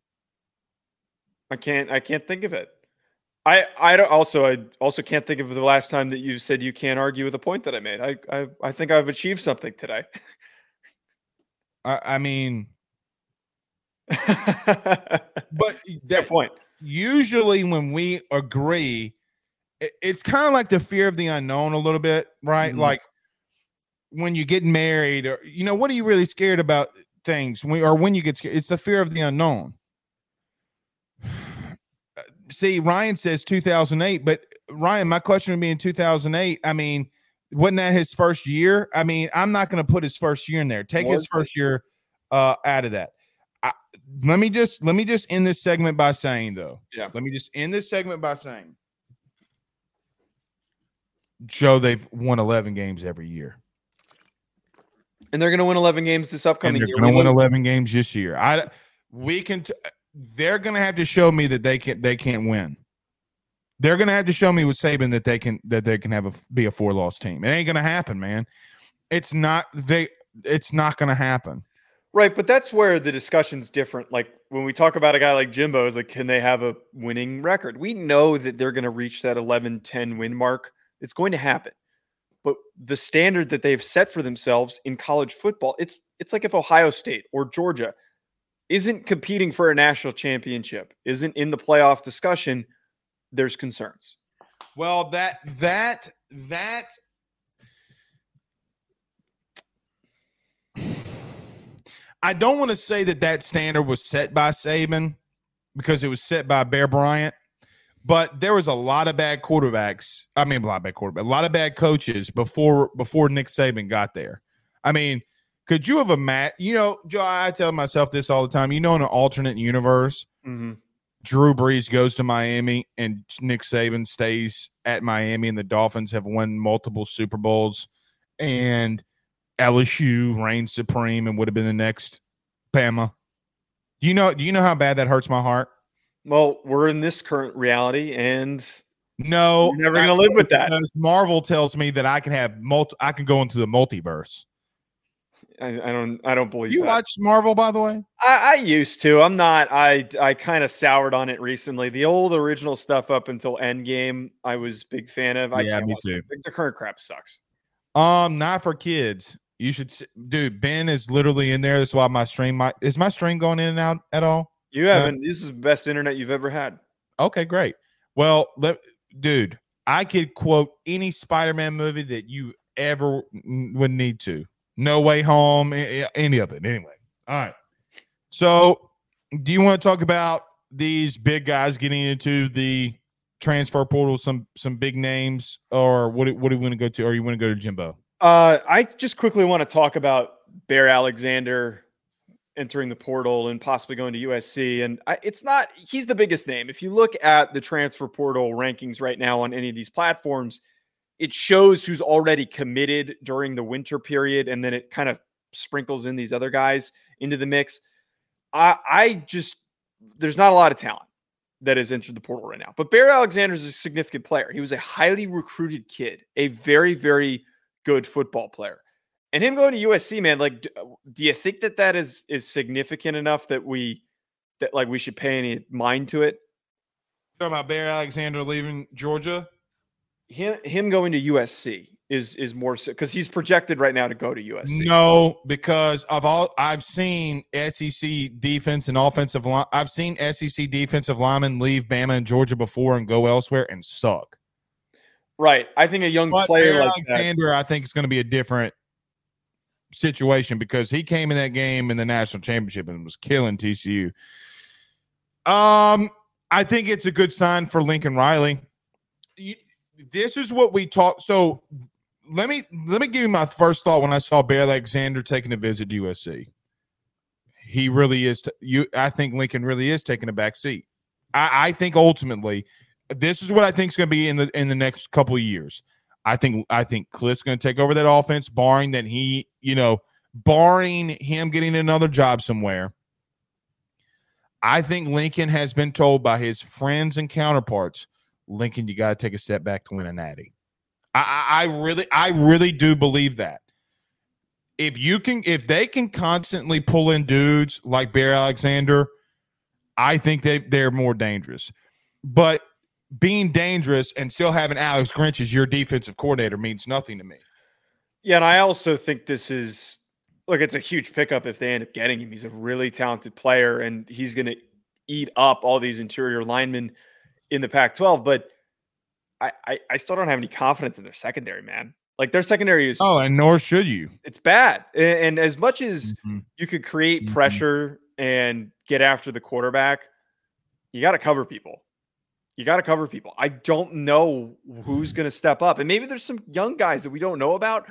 I can't, I can't think of it. I, I don't also, I also can't think of the last time that you said you can't argue with a point that I made. I, I, I think I've achieved something today. I, I mean, but that point. Usually, when we agree, it, it's kind of like the fear of the unknown a little bit, right? Mm-hmm. Like when you get married, or you know, what are you really scared about? Things when, or when you get scared, it's the fear of the unknown. See, Ryan says 2008, but Ryan, my question would be in 2008. I mean, wasn't that his first year? I mean, I'm not going to put his first year in there. Take his first year uh, out of that. I, let me just let me just end this segment by saying though. Yeah. Let me just end this segment by saying, Joe, they've won 11 games every year. And they're going to win 11 games this upcoming and they're year. Going to win 11 games this year. I we can. T- they're going to have to show me that they can not they can't win. They're going to have to show me with Saban that they can that they can have a be a four loss team. It ain't going to happen, man. It's not they. It's not going to happen. Right, but that's where the discussion's different. Like when we talk about a guy like Jimbo, is like, can they have a winning record? We know that they're going to reach that 11 10 win mark. It's going to happen. But the standard that they've set for themselves in college football, it's it's like if Ohio State or Georgia isn't competing for a national championship, isn't in the playoff discussion, there's concerns. Well, that that that I don't want to say that that standard was set by Saban because it was set by Bear Bryant, but there was a lot of bad quarterbacks. I mean, a lot of bad quarterbacks, a lot of bad coaches before before Nick Saban got there. I mean, could you have a mat? You know, Joe, I tell myself this all the time. You know, in an alternate universe, Mm-hmm. Drew Brees goes to Miami and Nick Saban stays at Miami, and the Dolphins have won multiple Super Bowls, and LSU reigns supreme and would have been the next Bama. Do you know? Do you know how bad that hurts my heart? Well, we're in this current reality, and No, You're never gonna live with that. Marvel tells me that I can have multi. I can go into the multiverse. I, I don't, I don't believe You that. watch Marvel, by the way? I, I used to. I'm not. I I kind of soured on it recently. The old original stuff up until Endgame, I was big fan of. I Yeah, me too. it. The current crap sucks. Um, not for kids. You should, dude. Ben is literally in there. That's why my stream. My is my stream going in and out at all? You haven't. This is the best internet you've ever had. Okay, great. Well, let, dude, I could quote any Spider-Man movie that you ever n- would need to. No Way Home, any of it. Anyway, all right. So, do you want to talk about these big guys getting into the transfer portal? Some some big names, or what? What do you want to go to? Or you want to go to Jimbo? Uh, I just quickly want to talk about Bear Alexander entering the portal and possibly going to USC. And I, it's not, he's the biggest name. If you look at the transfer portal rankings right now on any of these platforms, it shows who's already committed during the winter period. And then it kind of sprinkles in these other guys into the mix. I, I just, there's not a lot of talent that has entered the portal right now. But Bear Alexander is a significant player. He was a highly recruited kid, a very, very good football player. And him going to USC, man, like, do you think that that is is significant enough that we that like we should pay any mind to it? Talking about Bear Alexander leaving Georgia. Him him going to USC is is more so because he's projected right now to go to USC. No, because of all I've seen SEC defense and offensive line. I've seen SEC defensive linemen leave Bama and Georgia before and go elsewhere and suck. Right. I think a young But player Bear like that. Alexander, I think, is going to be a different situation because he came in that game in the national championship and was killing TCU. Um, I think it's a good sign for Lincoln Riley. You- This is what we talk. So let me let me give you my first thought when I saw Bear Alexander taking a visit to USC. He really is. T- you, I think Lincoln really is taking a back seat. I, I think ultimately, this is what I think is going to be in the in the next couple years. I think I think Cliff's going to take over that offense, barring that he, you know, barring him getting another job somewhere. I think Lincoln has been told by his friends and counterparts, Lincoln, you got to take a step back to win a natty. I, I, really, I really do believe that. If you can, if they can constantly pull in dudes like Bear Alexander, I think they they're more dangerous. But being dangerous and still having Alex Grinch as your defensive coordinator means nothing to me. Yeah, and I also think this is look, it's a huge pickup if they end up getting him. He's a really talented player and he's gonna eat up all these interior linemen in the Pac-12. But I, I, I still don't have any confidence in their secondary, man. Like their secondary is Oh, and nor should you. it's bad. And, and as much as Mhm. you could create Mhm. pressure and get after the quarterback, you got to cover people. You got to cover people. I don't know who's going to step up, and maybe there's some young guys that we don't know about.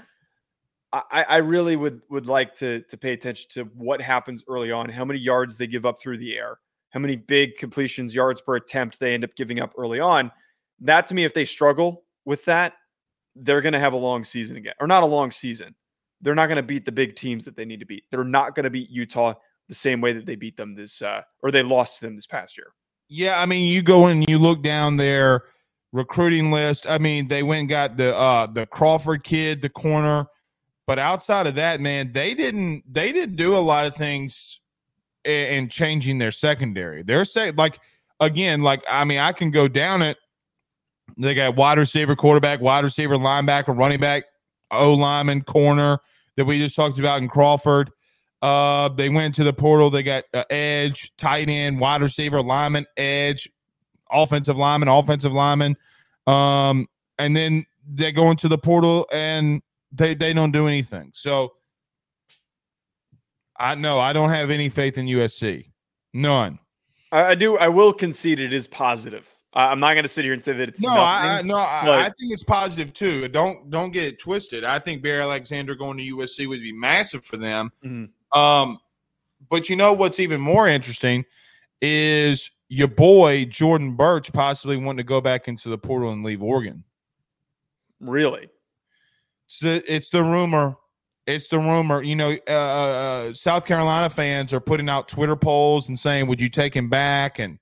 I, I I really would would like to to pay attention to what happens early on, how many yards they give up through the air, how many big completions, yards per attempt they end up giving up early on. That to me, if they struggle with that, they're going to have a long season again, or not a long season. They're not going to beat the big teams that they need to beat. They're not going to beat Utah the same way that they beat them this, uh, or they lost to them this past year. Yeah, I mean, you go and you look down their recruiting list. I mean, they went and got the uh the Crawford kid, the corner. But outside of that, man, they didn't they didn't do a lot of things in changing their secondary. They're say like again, like I mean, I can go down it. They got wide receiver, quarterback, wide receiver, linebacker, running back, O lineman, corner that we just talked about in Crawford. Uh, they went to the portal. They got uh, edge, tight end, wide receiver, lineman, edge, offensive lineman, offensive lineman. Um, and then they go into the portal and they they don't do anything. So I know I don't have any faith in USC. None. I, I do. I will concede it is positive I'm not going to sit here and say that it's no. nothing, I, no, I, I think it's positive too. Don't don't get it twisted. I think Bear Alexander going to USC would be massive for them. Mhm. Um, but you know what's even more interesting is your boy Jordan Burch possibly wanting to go back into the portal and leave Oregon. really. It's the it's the rumor. It's the rumor. You know, uh, uh, South Carolina fans are putting out Twitter polls and saying, "Would you take him back?" And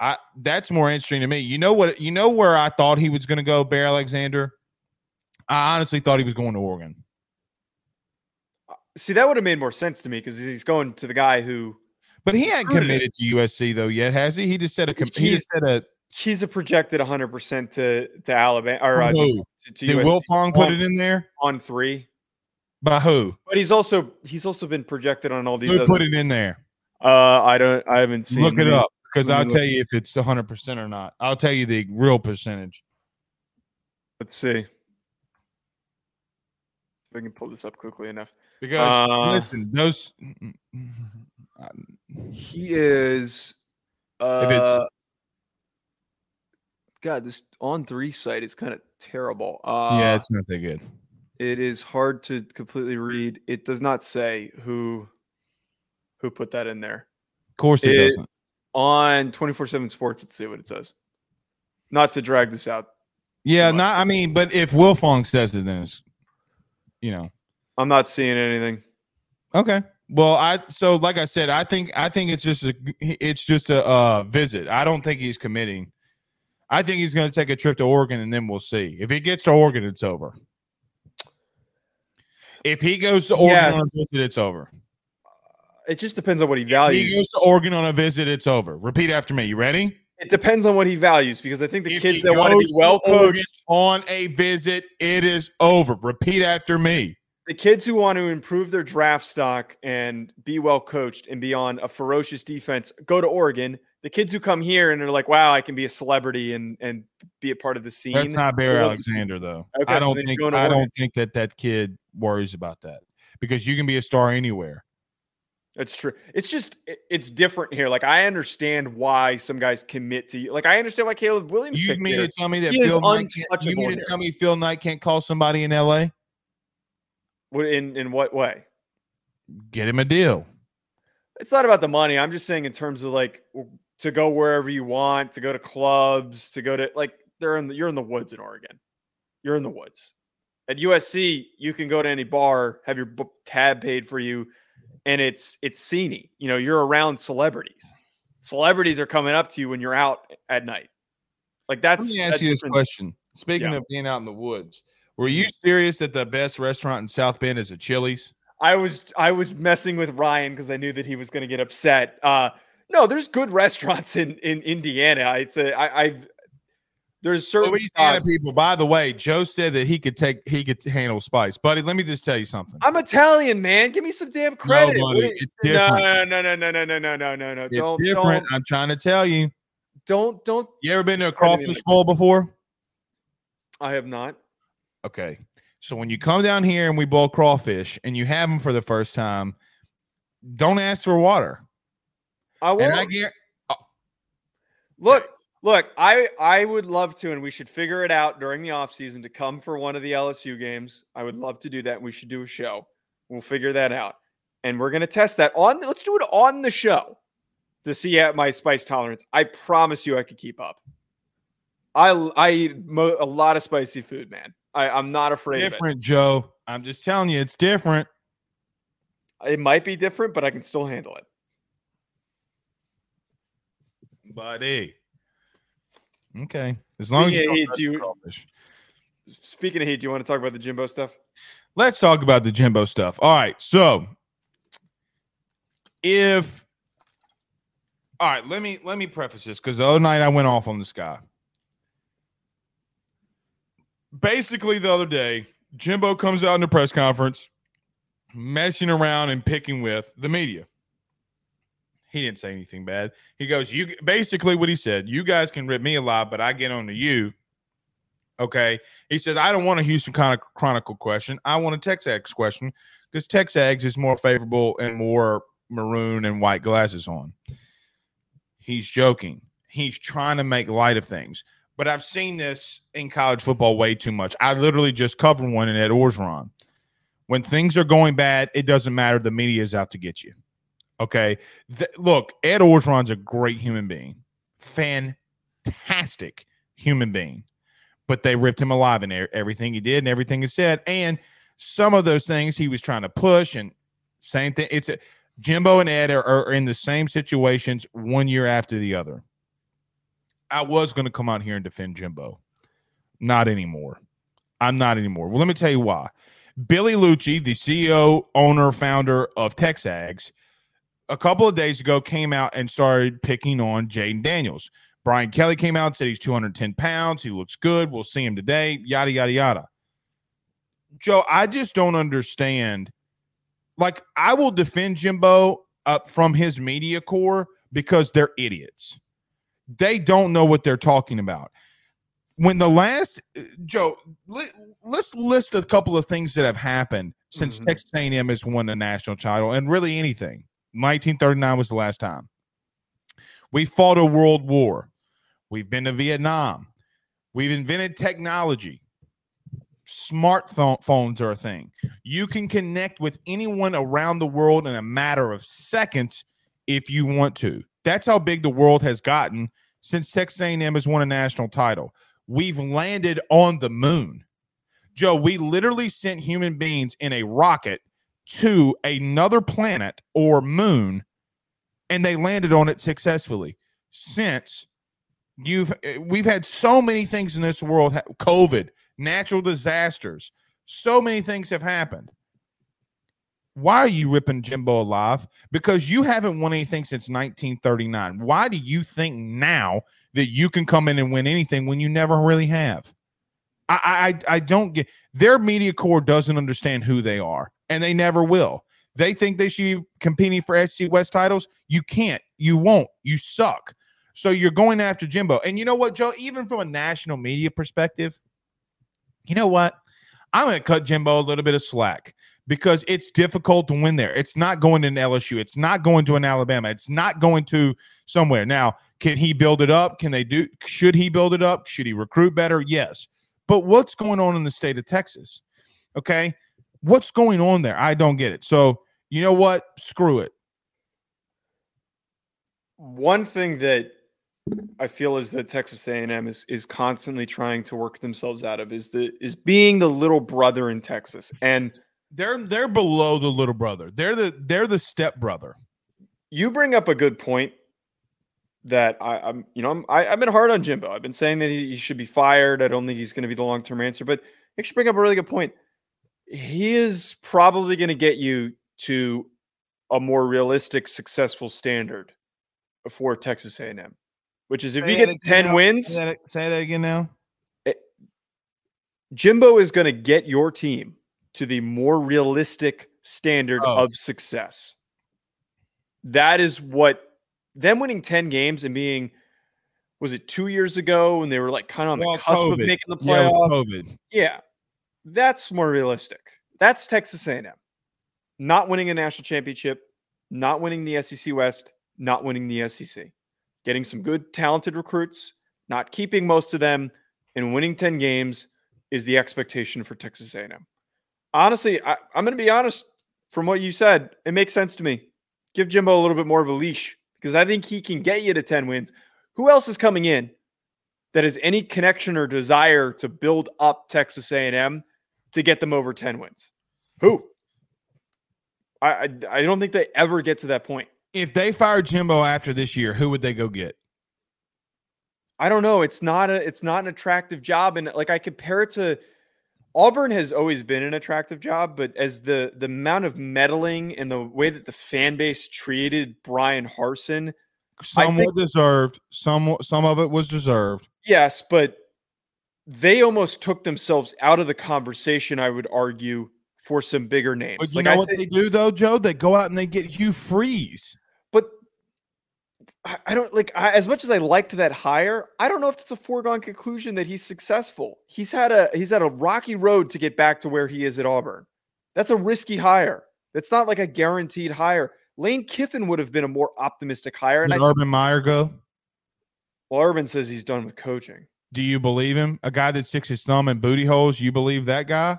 I that's more interesting to me. You know what? You know where I thought he was going to go, Bear Alexander. I honestly thought he was going to Oregon. See, that would have made more sense to me because he's going to the guy who But he Recruited. committed to USC though yet, has he? He just said a com- he He's- just said a he's a projected 100% to to Alabama or uh, to, to Did USC Will Fong put it in there? On3. By who? But he's also he's also been projected on all these. Who other- put it in there? Uh, I don't. I haven't seen. Look it the- up because I'll tell you if it's 100% or not. I'll tell you the real percentage. Let's see. If I can pull this up quickly enough. Because Uh, listen, those He is. Uh, If it's- God, this On3 site is kind of terrible. Uh, yeah, it's not that good. It is hard to completely read. It does not say who who put that in there Of course it, It- doesn't. on twenty four seven Sports. Let's see what it says. Not to drag this out. Yeah, not. I mean, but if Will Fong says it, then it's you know I'm not seeing anything. okay. Well, I so like I said, I think I think it's just a it's just a uh, visit. I don't think he's committing. I think he's going to take a trip to Oregon, and then we'll see. If he gets to Oregon, it's over. If he goes to Oregon Yes. on a visit, it's over. It just depends on what he values. If he goes to Oregon on a visit, it's over. Repeat after me. You ready? It depends on what he values because I think the If kids that want to be well coached, on a visit, it is over. Repeat after me. the kids who want to improve their draft stock and be well coached and be on a ferocious defense, go to Oregon. The kids who come here and are like, "Wow, I can be a celebrity and and be a part of the scene." That's not Bear Alexander, though. Okay, I don't he's think I don't think that that kid worries about that because you can be a star anywhere. That's true. It's just it's different here. Like I understand why some guys commit to you. Like I understand why Caleb Williams. You mean here. to tell me that He Phil Knight can't, you mean to tell me Phil Knight can't call somebody in L.A. What- in in what way? get him a deal? It's not about the money. I'm just saying in terms of like to go wherever you want, to go to clubs, to go to like they're in the you're in the woods in Oregon. You're in the woods. At USC, you can go to any bar, have your book tab paid for you, and it's it's sceney. You know, you're around celebrities. Celebrities are coming up to you when you're out at night. Like that's. Let me ask you this question. Speaking Yeah. of being out in the woods, were you serious that the best restaurant in South Bend is a Chili's? I was I was messing with Ryan because I knew that he was going to get upset. Uh, no, there's good restaurants in in Indiana. It's a I, I've there's certain Louisiana people. By the way, Joe said that he could take he could handle spice, buddy. Let me just tell you something. I'm Italian, man. Give me some damn credit. buddy, do you- it's different. no, no, no, no, no, no, no, no, no. It's Don't, different. don't, I'm trying to tell you. don't, don't. You ever been to a Spread it in crawfish bowl before? I have not. Okay. So when you come down here and we boil crawfish and you have them for the first time, don't ask for water. I And I get oh. Look, look. I I would love to, and we should figure it out during the off season to come for one of the LSU games. I would love to do that. We should do a show. We'll figure that out, and we're gonna test that on. Let's do it on the show to see at my spice tolerance. I promise you, I could keep up. I I eat mo- a lot of spicy food, man. I, I'm not afraid of different, Joe. I'm just telling you, it's different. It might be different, but I can still handle it. Buddy. Okay. As long as you of don't heat, do you- Speaking of heat, do you want to talk about the Jimbo stuff? Let's talk about the Jimbo stuff. All right. So if all right, let me let me preface this because the other night I went off on this guy. Basically, the other day, Jimbo comes out in the press conference, messing around and picking with the media. He didn't say anything bad. He goes, "You basically what he said. You guys can rip me a lot, but I get on to you." Okay. He says, I don't want a Houston Chron- Chronicle question. I want a Texags question because Texags is more favorable and more maroon and white glasses on. He's joking. He's trying to make light of things. But I've seen this in college football way too much. I literally just covered one in Ed Orgeron. When things are going bad, it doesn't matter. The media is out to get you. Okay. Th- look, Ed Orgeron's a great human being, fantastic human being, but they ripped him alive in everything he did and everything he said. And some of those things he was trying to push and same thing. It's a, Jimbo and Ed are, are in the same situations one year after the other. I was going to come out here and defend Jimbo. Not anymore. I'm not anymore. Well, let me tell you why. Billy Liucci, the CEO, owner, founder of Texags, a couple of days ago came out and started picking on Jayden Daniels. Brian Kelly came out and said he's 210 pounds. He looks good. We'll see him today. Yada, yada, yada. Joe, I just don't understand. Like, I will defend Jimbo up from his media corps because they're idiots. They don't know what they're talking about. When the last Joe, let, us list a couple of things that have happened since mm-hmm. Texas A&M has won the national title, and really anything. 1939 was the last time. We fought a world war. We've been to Vietnam. We've invented technology. Smartphones are a thing. You can connect with anyone around the world in a matter of seconds if you want to. That's how big the world has gotten since Texas A&M has won a national title. We've landed on the moon. Joe, we literally sent human beings in a rocket to another planet or moon and they landed on it successfully. Since you've eh, we've had so many things in this world covid natural disasters so many things have happened. Why are you ripping jimbo alive? Because you haven't won anything since 1939 why do you think now that you can come in and win anything when you never really have? I i, I don't get their media corps doesn't understand who they are and they never will they think they should be competing for sc west titles you can't you won't you suck so you're going after Jimbo. And you know what, Joe? Even from a national media perspective, you know what? I'm going to cut Jimbo a little bit of slack because it's difficult to win there. It's not going to an LSU. It's not going to an Alabama. It's not going to somewhere. Now, can he build it up? Can they do? Should he build it up? Should he recruit better? Yes. But what's going on in the state of Texas? Okay. What's going on there? I don't get it. So, you know what? Screw it. One thing that I feel is that Texas A&M is is constantly trying to work themselves out of is the is being the little brother in Texas, and they're they're below the little brother. They're the they're the step brother. You bring up a good point that I, am you know I'm, I, i have been hard on Jimbo. I've been saying that he, he should be fired. I don't think he's going to be the long term answer, but you actually bring up a really good point. He is probably going to get you to a more realistic, successful standard for Texas A&M which is if say you get 10 now. wins. Say that, say that again now. It, Jimbo is going to get your team to the more realistic standard oh. of success. That is what them winning 10 games and being was it two years ago when they were like kind of on well, the cusp COVID. of making the playoff? Yeah, yeah, that's more realistic. That's Texas A&M. Not winning a national championship, not winning the SEC West, not winning the SEC getting some good, talented recruits, not keeping most of them, and winning 10 games is the expectation for Texas A&M. Honestly, I, I'm going to be honest. From what you said, it makes sense to me. Give Jimbo a little bit more of a leash because I think he can get you to 10 wins. Who else is coming in that has any connection or desire to build up Texas A&M to get them over 10 wins? Who? I, I, I don't think they ever get to that point if they fired Jimbo after this year, who would they go get? I don't know. It's not a it's not an attractive job. And like I compare it to Auburn has always been an attractive job, but as the the amount of meddling and the way that the fan base treated Bryan Harsin, somewhat think, deserved. Some some of it was deserved. Yes, but they almost took themselves out of the conversation. I would argue for some bigger names. But you like know I what they do though, Joe? They go out and they get Hugh Freeze. But I don't like I, as much as I liked that hire. I don't know if it's a foregone conclusion that he's successful. He's had a he's had a rocky road to get back to where he is at Auburn. That's a risky hire. That's not like a guaranteed hire. Lane Kiffin would have been a more optimistic hire. And Did I, Urban Meyer go? Well, Urban says he's done with coaching. Do you believe him? A guy that sticks his thumb in booty holes, you believe that guy?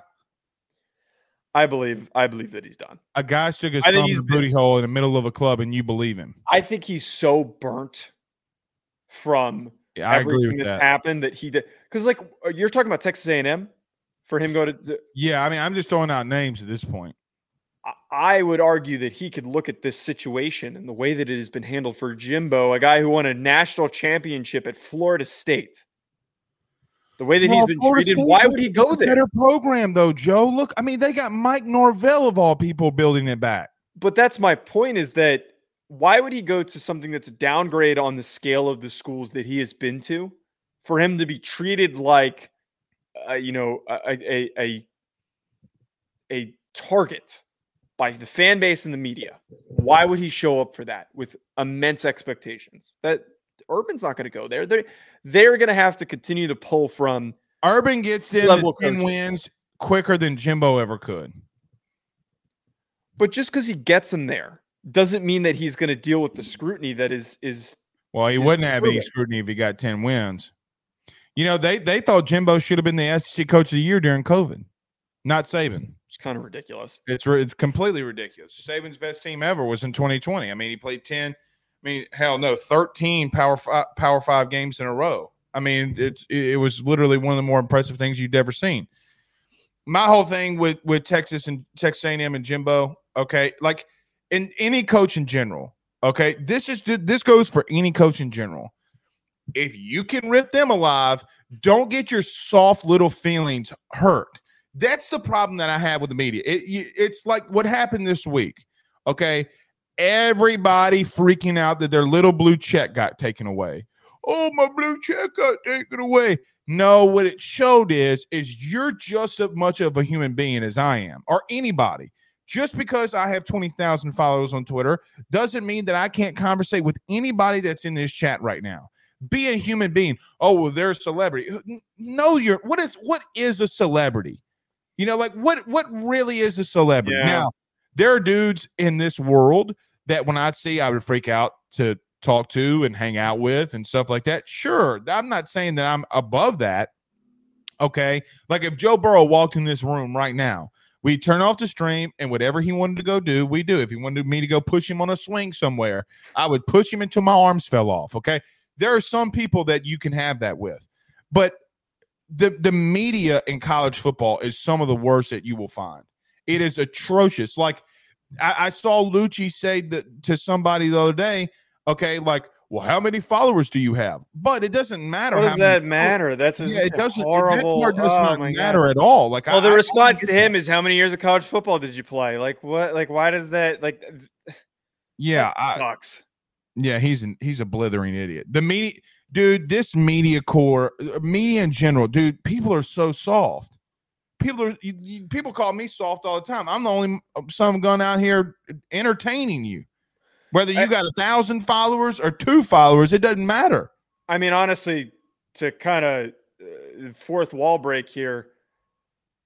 I believe I believe that he's done. A guy stuck his thumb in a booty hole in the middle of a club and you believe him. I think he's so burnt from yeah, I everything that, that, happened that he did. Because like uh, you're talking about Texas A&M for him go to. Yeah, I mean, I'm just throwing out names at this point. I would argue that he could look at this situation and the way that it has been handled for Jimbo, a guy who won a national championship at Florida State. The way that well, he's been Florida treated, State why would he go there? Better program though, Joe. Look, I mean, they got Mike Norvell of all people building it back. But that's my point: is that why would he go to something that's a downgrade on the scale of the schools that he has been to, for him to be treated like, uh, you know, a, a a a target by the fan base and the media. Why would he show up for that with immense expectations? That Urban's not going to go there. They're they're going to have to continue to pull from. Urban gets in the ten wins quicker than Jimbo ever could. But just because he gets him there doesn't mean that he's going to deal with the scrutiny that is is. Well, he wouldn't have any scrutiny if he got ten wins. You know, they they thought Jimbo should have been the SEC Coach of the Year during COVID, not Saban. It's kind of ridiculous. It's it's completely ridiculous. Saban's best team ever was in 2020. I mean, he played 10. I mean, hell no, 13 power five, power five games in a row. I mean, it's it was literally one of the more impressive things you'd ever seen. My whole thing with with Texas and Texas A&M and Jimbo, okay, like in any coach in general, okay, this is this goes for any coach in general. If you can rip them alive, don't get your soft little feelings hurt that's the problem that I have with the media. It, it's like what happened this week. Okay. Everybody freaking out that their little blue check got taken away. Oh, my blue check got taken away. No, what it showed is is you're just as much of a human being as I am, or anybody. Just because I have 20,000 followers on Twitter doesn't mean that I can't conversate with anybody that's in this chat right now. Be a human being. Oh, well, they're a celebrity. No, you're what is what is a celebrity? You know, like what what really is a celebrity? Yeah. Now, there are dudes in this world that when I see I would freak out to talk to and hang out with and stuff like that. Sure, I'm not saying that I'm above that. Okay. Like if Joe Burrow walked in this room right now, we turn off the stream and whatever he wanted to go do, we do. If he wanted me to go push him on a swing somewhere, I would push him until my arms fell off. Okay. There are some people that you can have that with. But the the media in college football is some of the worst that you will find. It is atrocious. Like I, I saw Liucci say that to somebody the other day. Okay, like, well, how many followers do you have? But it doesn't matter. What does that matter? That's a, yeah, it doesn't horrible. That does oh not matter God. at all. Like, well, I, the response to him that. is how many years of college football did you play? Like, what? Like, why does that? Like, yeah, that sucks. yeah, he's an, he's a blithering idiot. The media dude, this media corps, uh, media in general, dude, people are so soft. People are you, people call me soft all the time. I'm the only uh, some gun out here entertaining you. Whether you got a thousand followers or two followers, it doesn't matter. I mean, honestly, to kind of uh, fourth wall break here,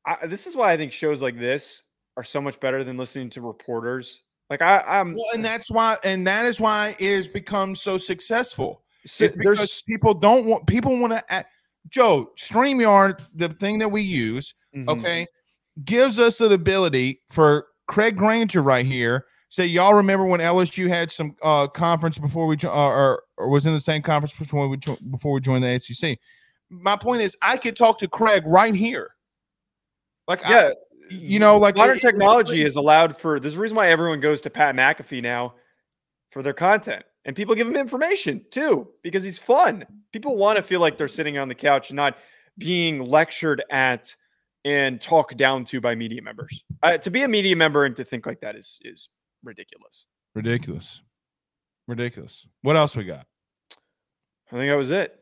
I, this is why I think shows like this are so much better than listening to reporters. Like I, I'm, well, and that's why, and that is why it has become so successful so because people don't want people want to Joe StreamYard, the thing that we use, mm-hmm. okay, gives us the ability for Craig Granger right here. Say, y'all remember when LSU had some uh, conference before we uh, or, or was in the same conference before we before we joined the SEC. My point is, I could talk to Craig right here. Like, yeah, I, you know, like modern technology is allowed for. There's a reason why everyone goes to Pat McAfee now for their content. And people give him information too because he's fun. People want to feel like they're sitting on the couch and not being lectured at and talked down to by media members. Uh, to be a media member and to think like that is is ridiculous. Ridiculous. Ridiculous. What else we got? I think that was it.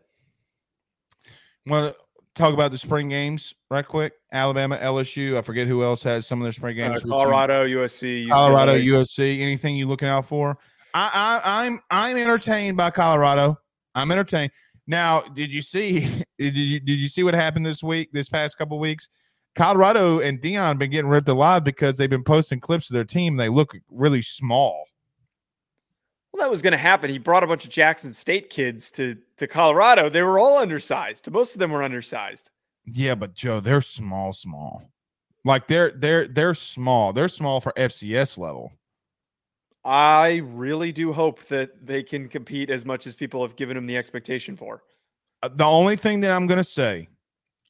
Want to talk about the spring games right quick? Alabama, LSU. I forget who else has some of their spring games. Uh, Colorado, USC, UCLA. Colorado, USC. Anything you looking out for? I, I I'm I'm entertained by Colorado. I'm entertained. Now, did you see did you did you see what happened this week, this past couple weeks? Colorado and Deion been getting ripped alive because they've been posting clips of their team. They look really small. Well, that was going to happen. He brought a bunch of Jackson State kids to to Colorado. They were all undersized. Most of them were undersized. Yeah, but Joe, they're small, small. Like they're they're they're small. They're small for FCS level. I really do hope that they can compete as much as people have given them the expectation for. Uh, the only thing that I'm going to say,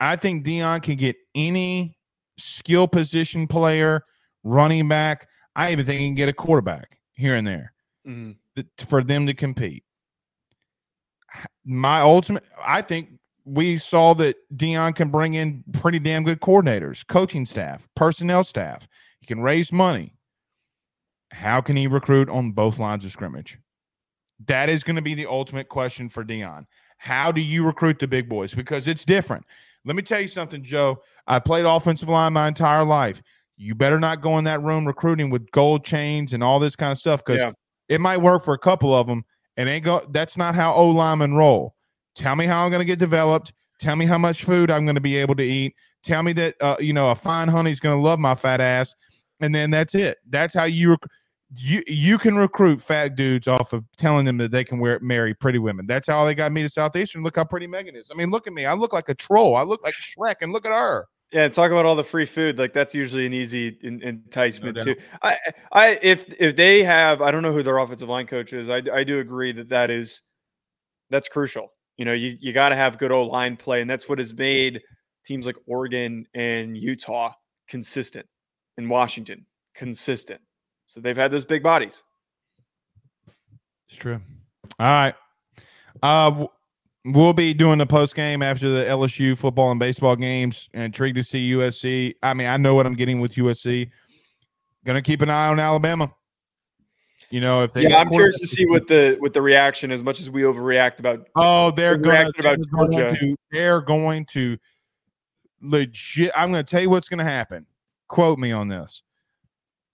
I think Deion can get any skill position player, running back. I even think he can get a quarterback here and there mm-hmm. for them to compete. My ultimate, I think we saw that Deion can bring in pretty damn good coordinators, coaching staff, personnel staff. He can raise money. How can he recruit on both lines of scrimmage? That is going to be the ultimate question for Deion. How do you recruit the big boys? Because it's different. Let me tell you something, Joe. I've played offensive line my entire life. You better not go in that room recruiting with gold chains and all this kind of stuff because yeah. it might work for a couple of them. And ain't go. That's not how O linemen roll. Tell me how I'm going to get developed. Tell me how much food I'm going to be able to eat. Tell me that uh, you know a fine honey's going to love my fat ass, and then that's it. That's how you rec- you you can recruit fat dudes off of telling them that they can wear marry pretty women. That's how they got me to Southeastern. Look how pretty Megan is. I mean, look at me. I look like a troll. I look like Shrek, and look at her. Yeah, talk about all the free food. Like that's usually an easy in, enticement no too. I, I, if if they have, I don't know who their offensive line coach is. I, I do agree that that is that's crucial. You know, you, you got to have good old line play, and that's what has made teams like Oregon and Utah consistent, and Washington consistent. So they've had those big bodies. It's true. All right. Uh, we'll be doing the post game after the LSU football and baseball games. Intrigued to see USC. I mean, I know what I'm getting with USC. Gonna keep an eye on Alabama. You know, if they yeah, I'm curious to see what the what the reaction as much as we overreact about. Oh, they're going about Georgia. To, they're going to legit. I'm going to tell you what's going to happen. Quote me on this.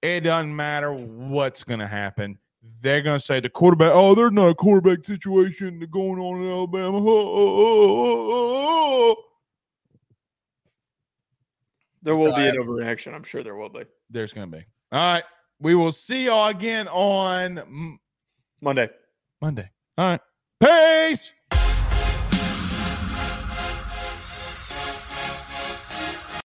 It doesn't matter what's going to happen. They're going to say the quarterback. Oh, there's not a quarterback situation going on in Alabama. Oh, oh, oh, there will be an overreaction. I'm sure there will be. There's going to be. All right. We will see y'all again on Monday. Monday. All right. Peace.